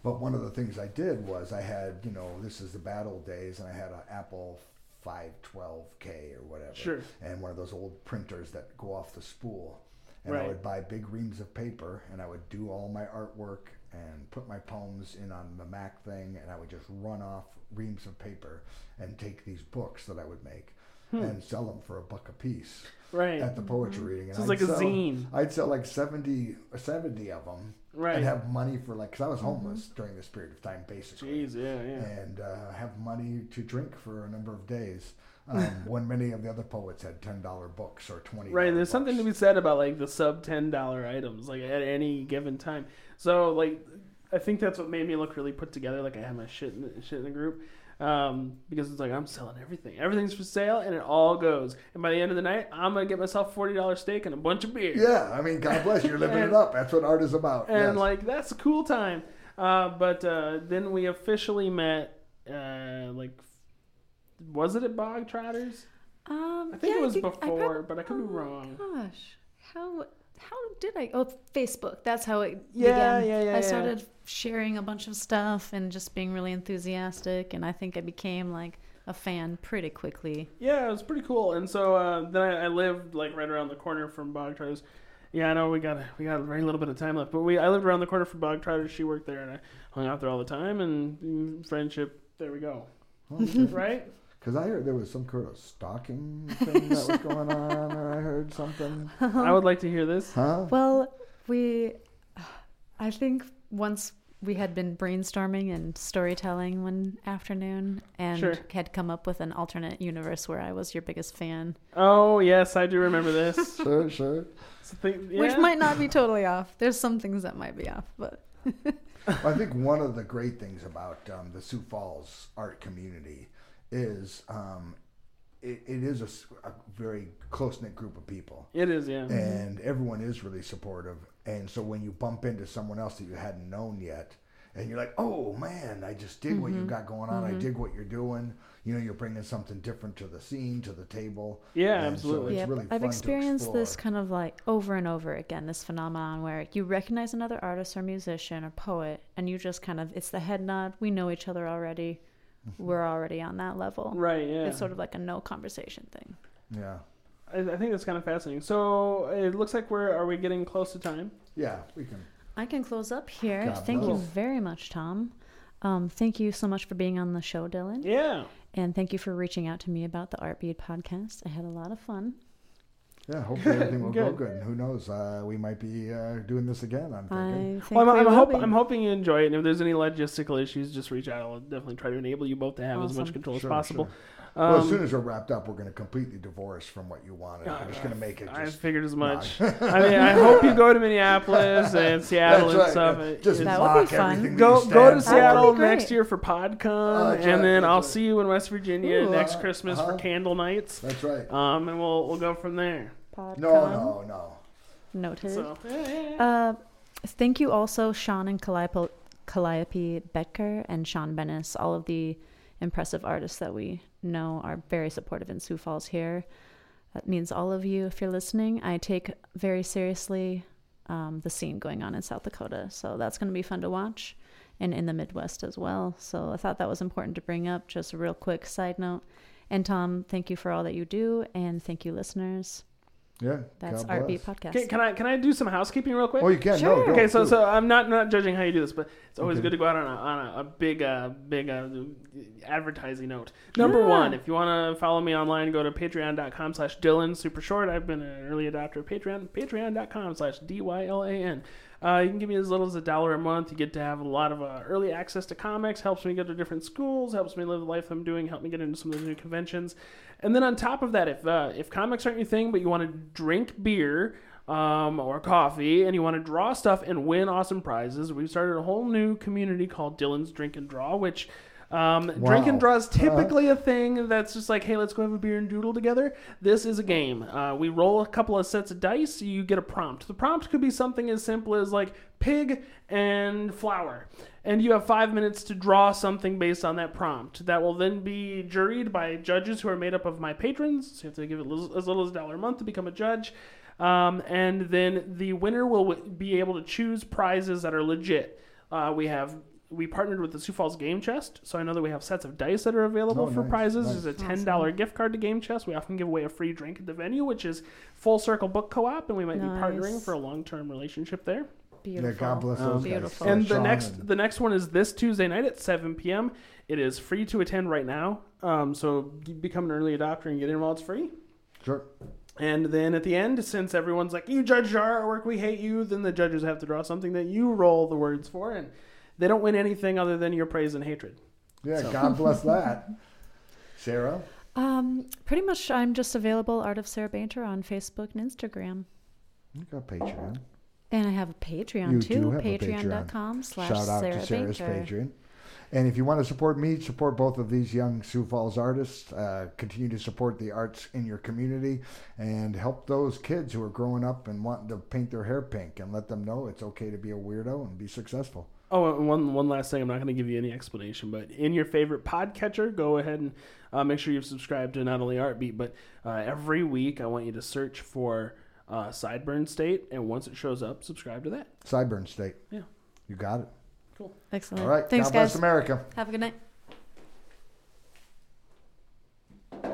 Speaker 2: but one of the things I did was I had, you know, this is the bad old days, and I had an Apple 512K or whatever,
Speaker 4: Sure.
Speaker 2: and one of those old printers that go off the spool. And I would buy big reams of paper, and I would do all my artwork and put my poems in on the Mac thing, and I would just run off reams of paper and take these books that I would make and sell them for a buck a piece
Speaker 4: Hmm. Right.
Speaker 2: at the poetry reading. And
Speaker 4: So it's
Speaker 2: I'd
Speaker 4: like a
Speaker 2: sell-
Speaker 4: zine.
Speaker 2: I'd sell like 70, 70 of them
Speaker 4: Right.
Speaker 2: and have money for like, because I was homeless during this period of time, basically.
Speaker 4: Jeez, yeah, yeah.
Speaker 2: And uh, have money to drink for a number of days. Um, when many of the other poets had ten dollar books or twenty.
Speaker 4: Right, there's something to be said about like the sub ten dollar items, like at any given time. So like, I think that's what made me look really put together. Like I had my shit in the, shit in the group, um, because it's like I'm selling everything. Everything's for sale, and it all goes. And by the end of the night, I'm gonna get myself forty dollar steak and a bunch of beer.
Speaker 2: Yeah, I mean, God bless you, you're living
Speaker 4: And-
Speaker 2: it up. That's what art is about.
Speaker 4: and
Speaker 2: yes.
Speaker 4: like that's a cool time. Uh, but uh, then we officially met. Uh, like, was it at Bog Trotters?
Speaker 3: Um,
Speaker 4: I think
Speaker 3: yeah,
Speaker 4: it was
Speaker 3: prob-
Speaker 4: before, but I could be
Speaker 3: oh my
Speaker 4: wrong.
Speaker 3: Gosh, how how did I? Oh, Facebook. That's how it
Speaker 4: Yeah,
Speaker 3: began.
Speaker 4: yeah, yeah,
Speaker 3: I
Speaker 4: yeah.
Speaker 3: started sharing a bunch of stuff and just being really enthusiastic, and I think I became like a fan pretty quickly.
Speaker 4: Yeah, it was pretty cool. And so uh, then I, I lived like right around the corner from Bog Trotters. Yeah, I know we got we got a very little bit of time left, but we I lived around the corner from Bog Trotters. She worked there, and I hung out there all the time. And friendship, there we go. right?
Speaker 2: Because I heard there was some kind of stalking thing that was going on, or I heard something.
Speaker 4: I would like to hear this.
Speaker 2: Huh?
Speaker 3: Well, we, I think once we had been brainstorming and storytelling one afternoon and
Speaker 4: Sure.
Speaker 3: had come up with an alternate universe where I was your biggest fan,
Speaker 4: Oh yes, I do remember this.
Speaker 2: Sure, sure.
Speaker 4: So think-
Speaker 3: which might not be totally off. There's some things that might be off, but
Speaker 2: I think one of the great things about um, the Sioux Falls art community is um, it, it is a very close knit group of people,
Speaker 4: It is, yeah.
Speaker 2: and everyone is really supportive. And so when you bump into someone else that you hadn't known yet, and you're like, oh man, I just dig what you
Speaker 3: Mhm.
Speaker 2: got going on. I
Speaker 3: Mhm.
Speaker 2: dig what you're doing. You know, you're bringing something different to the scene, to the table.
Speaker 4: Yeah,
Speaker 2: And so
Speaker 4: absolutely.
Speaker 2: it's
Speaker 3: yeah,
Speaker 2: really
Speaker 3: I've
Speaker 2: fun to
Speaker 3: experienced this kind of like over and over again. This phenomenon where you recognize another artist or musician or poet, and you just kind of it's the head nod. We know each other already. We're already on that level.
Speaker 4: Right. Yeah.
Speaker 3: It's sort of like a no conversation thing.
Speaker 2: Yeah,
Speaker 4: I, I think that's kind of fascinating. So it looks like we're are we getting close to time?
Speaker 2: yeah, we can.
Speaker 3: I can close up here.
Speaker 2: God
Speaker 3: thank you very much, Tom. Um, thank you so much for being on the show, Dylan.
Speaker 4: Yeah.
Speaker 3: And thank you for reaching out to me about the Artbeat podcast. I had a lot of fun.
Speaker 2: Yeah, hopefully everything will go
Speaker 4: Good.
Speaker 2: good. And who knows? Uh, we might be uh, doing this again. I'm thinking.
Speaker 3: I think
Speaker 4: Well, I'm,
Speaker 3: we
Speaker 4: I'm,
Speaker 3: will
Speaker 4: hope,
Speaker 3: be.
Speaker 4: I'm hoping you enjoy it. And if there's any logistical issues, just reach out. I'll definitely try to enable you both to have as much control
Speaker 2: Sure,
Speaker 4: as possible.
Speaker 2: sure. well, as
Speaker 4: Um,
Speaker 2: soon as we're wrapped up, we're going to completely divorce from what you wanted.
Speaker 4: Uh,
Speaker 2: We're just going to make it
Speaker 4: I figured as
Speaker 2: not-
Speaker 4: much. I mean, I hope you go to Minneapolis and Seattle
Speaker 2: That's
Speaker 4: and
Speaker 2: right,
Speaker 4: stuff.
Speaker 2: yeah. Just
Speaker 3: That would be fun.
Speaker 4: go go to. Seattle next year for PodCon,
Speaker 2: that's
Speaker 4: and
Speaker 2: right,
Speaker 4: then
Speaker 2: that's
Speaker 4: I'll
Speaker 2: right.
Speaker 4: see you in West Virginia
Speaker 2: Ooh,
Speaker 4: next
Speaker 2: uh,
Speaker 4: Christmas
Speaker 2: uh-huh.
Speaker 4: for candle nights.
Speaker 2: That's right.
Speaker 4: Um, and we'll we'll go from there.
Speaker 3: PodCon.
Speaker 2: No, no, no.
Speaker 3: Noted.
Speaker 4: So.
Speaker 3: Uh, thank you also, Sean and Calliope, Calliope Betker and Sean Bennis, all of the impressive artists that we know are very supportive in Sioux Falls here. That means all of you, if you're listening, I take very seriously um, the scene going on in South Dakota. So that's going to be fun to watch and in the Midwest as well. So I thought that was important to bring up. Just a real quick side note. And Tom, thank you for all that you do. And thank you, listeners.
Speaker 2: Yeah.
Speaker 3: That's
Speaker 2: God
Speaker 3: Art
Speaker 2: bless.
Speaker 3: Podcast.
Speaker 4: can, can I can I do some housekeeping real quick?
Speaker 2: Oh, you can.
Speaker 3: Sure.
Speaker 2: No, go,
Speaker 4: Okay, so
Speaker 2: do.
Speaker 4: so I'm not not judging how you do this, but it's always
Speaker 2: Okay.
Speaker 4: good to go out on a on a, a big uh big uh advertising note. Number
Speaker 3: Yeah.
Speaker 4: one, if you want to follow me online, go to patreon.com slash Dylan Super Short. I've been an early adopter of Patreon. Patreon.com slash D Y L A N. Uh, you can give me as little as a dollar a month. You get to have a lot of uh, early access to comics. Helps me go to different schools. Helps me live the life I'm doing. Help me get into some of the new conventions. And then on top of that, if uh, if comics aren't your thing, but you want to drink beer um, or coffee, and you want to draw stuff and win awesome prizes, we've started a whole new community called Dylan's Drink and Draw, which um, drink and draw is typically a thing that's just like, hey, let's go have a beer and doodle together. This is a game. Uh, we roll a couple of sets of dice. You get a prompt. The prompt could be something as simple as like pig and flower. And you have five minutes to draw something based on that prompt. That will then be juried by judges who are made up of my patrons. So you have to give it as little as a dollar a month to become a judge. Um, and then the winner will w- be able to choose prizes that are legit. Uh, we have we partnered with the Sioux Falls Game Chest, so I know that we have sets of dice that are available
Speaker 2: Oh,
Speaker 4: for
Speaker 2: nice,
Speaker 4: prizes.
Speaker 2: nice.
Speaker 4: There's a ten dollar gift card to Game Chest. We often give away a free drink at the venue, which is Full Circle Book Co-op, and we might be partnering for a long term relationship there.
Speaker 3: Beautiful.
Speaker 2: Yeah, God bless those guys.
Speaker 3: Beautiful.
Speaker 2: So
Speaker 4: and the
Speaker 2: Sean
Speaker 4: next
Speaker 2: and-
Speaker 4: the next one is this Tuesday night at 7 p.m. It is free to attend right now. Um, so become an early adopter and get in while it's free.
Speaker 2: Sure.
Speaker 4: And then at the end, since everyone's like, you judged our artwork, we hate you, then the judges have to draw something that you roll the words for. And they don't win anything other than your praise and hatred.
Speaker 2: Yeah,
Speaker 4: So-
Speaker 2: God bless that. Sarah?
Speaker 3: Um, pretty much, I'm just available, Art of Sarah Bainter, on Facebook and Instagram.
Speaker 2: You got Patreon.
Speaker 3: And I have a Patreon
Speaker 2: You
Speaker 3: too.
Speaker 2: do have a
Speaker 3: Patreon.com slash
Speaker 2: Shout out
Speaker 3: Sarah
Speaker 2: to Sarah's
Speaker 3: Bainter.
Speaker 2: Patreon. And if you want to support me, support both of these young Sioux Falls artists. Uh, continue to support the arts in your community and help those kids who are growing up and wanting to paint their hair pink and let them know it's okay to be a weirdo and be successful.
Speaker 4: Oh, and one one last thing. I'm not going to give you any explanation, but in your favorite podcatcher, go ahead and uh, make sure you've subscribed to not only Artbeat, but uh, every week I want you to search for uh, Sideburn State, and once it shows up, subscribe to that.
Speaker 2: Sideburn State.
Speaker 4: Yeah.
Speaker 2: You got it. Cool.
Speaker 3: Excellent.
Speaker 2: All right.
Speaker 3: Thanks,
Speaker 2: God
Speaker 3: guys.
Speaker 2: bless America.
Speaker 3: Have a good night.
Speaker 2: Okay,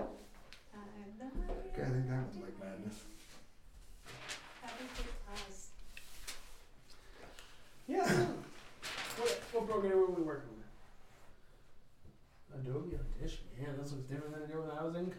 Speaker 2: I think that was like madness.
Speaker 4: Yeah. Program were we working with? Adobe Audition. Yeah, this looks different than it did when I was in.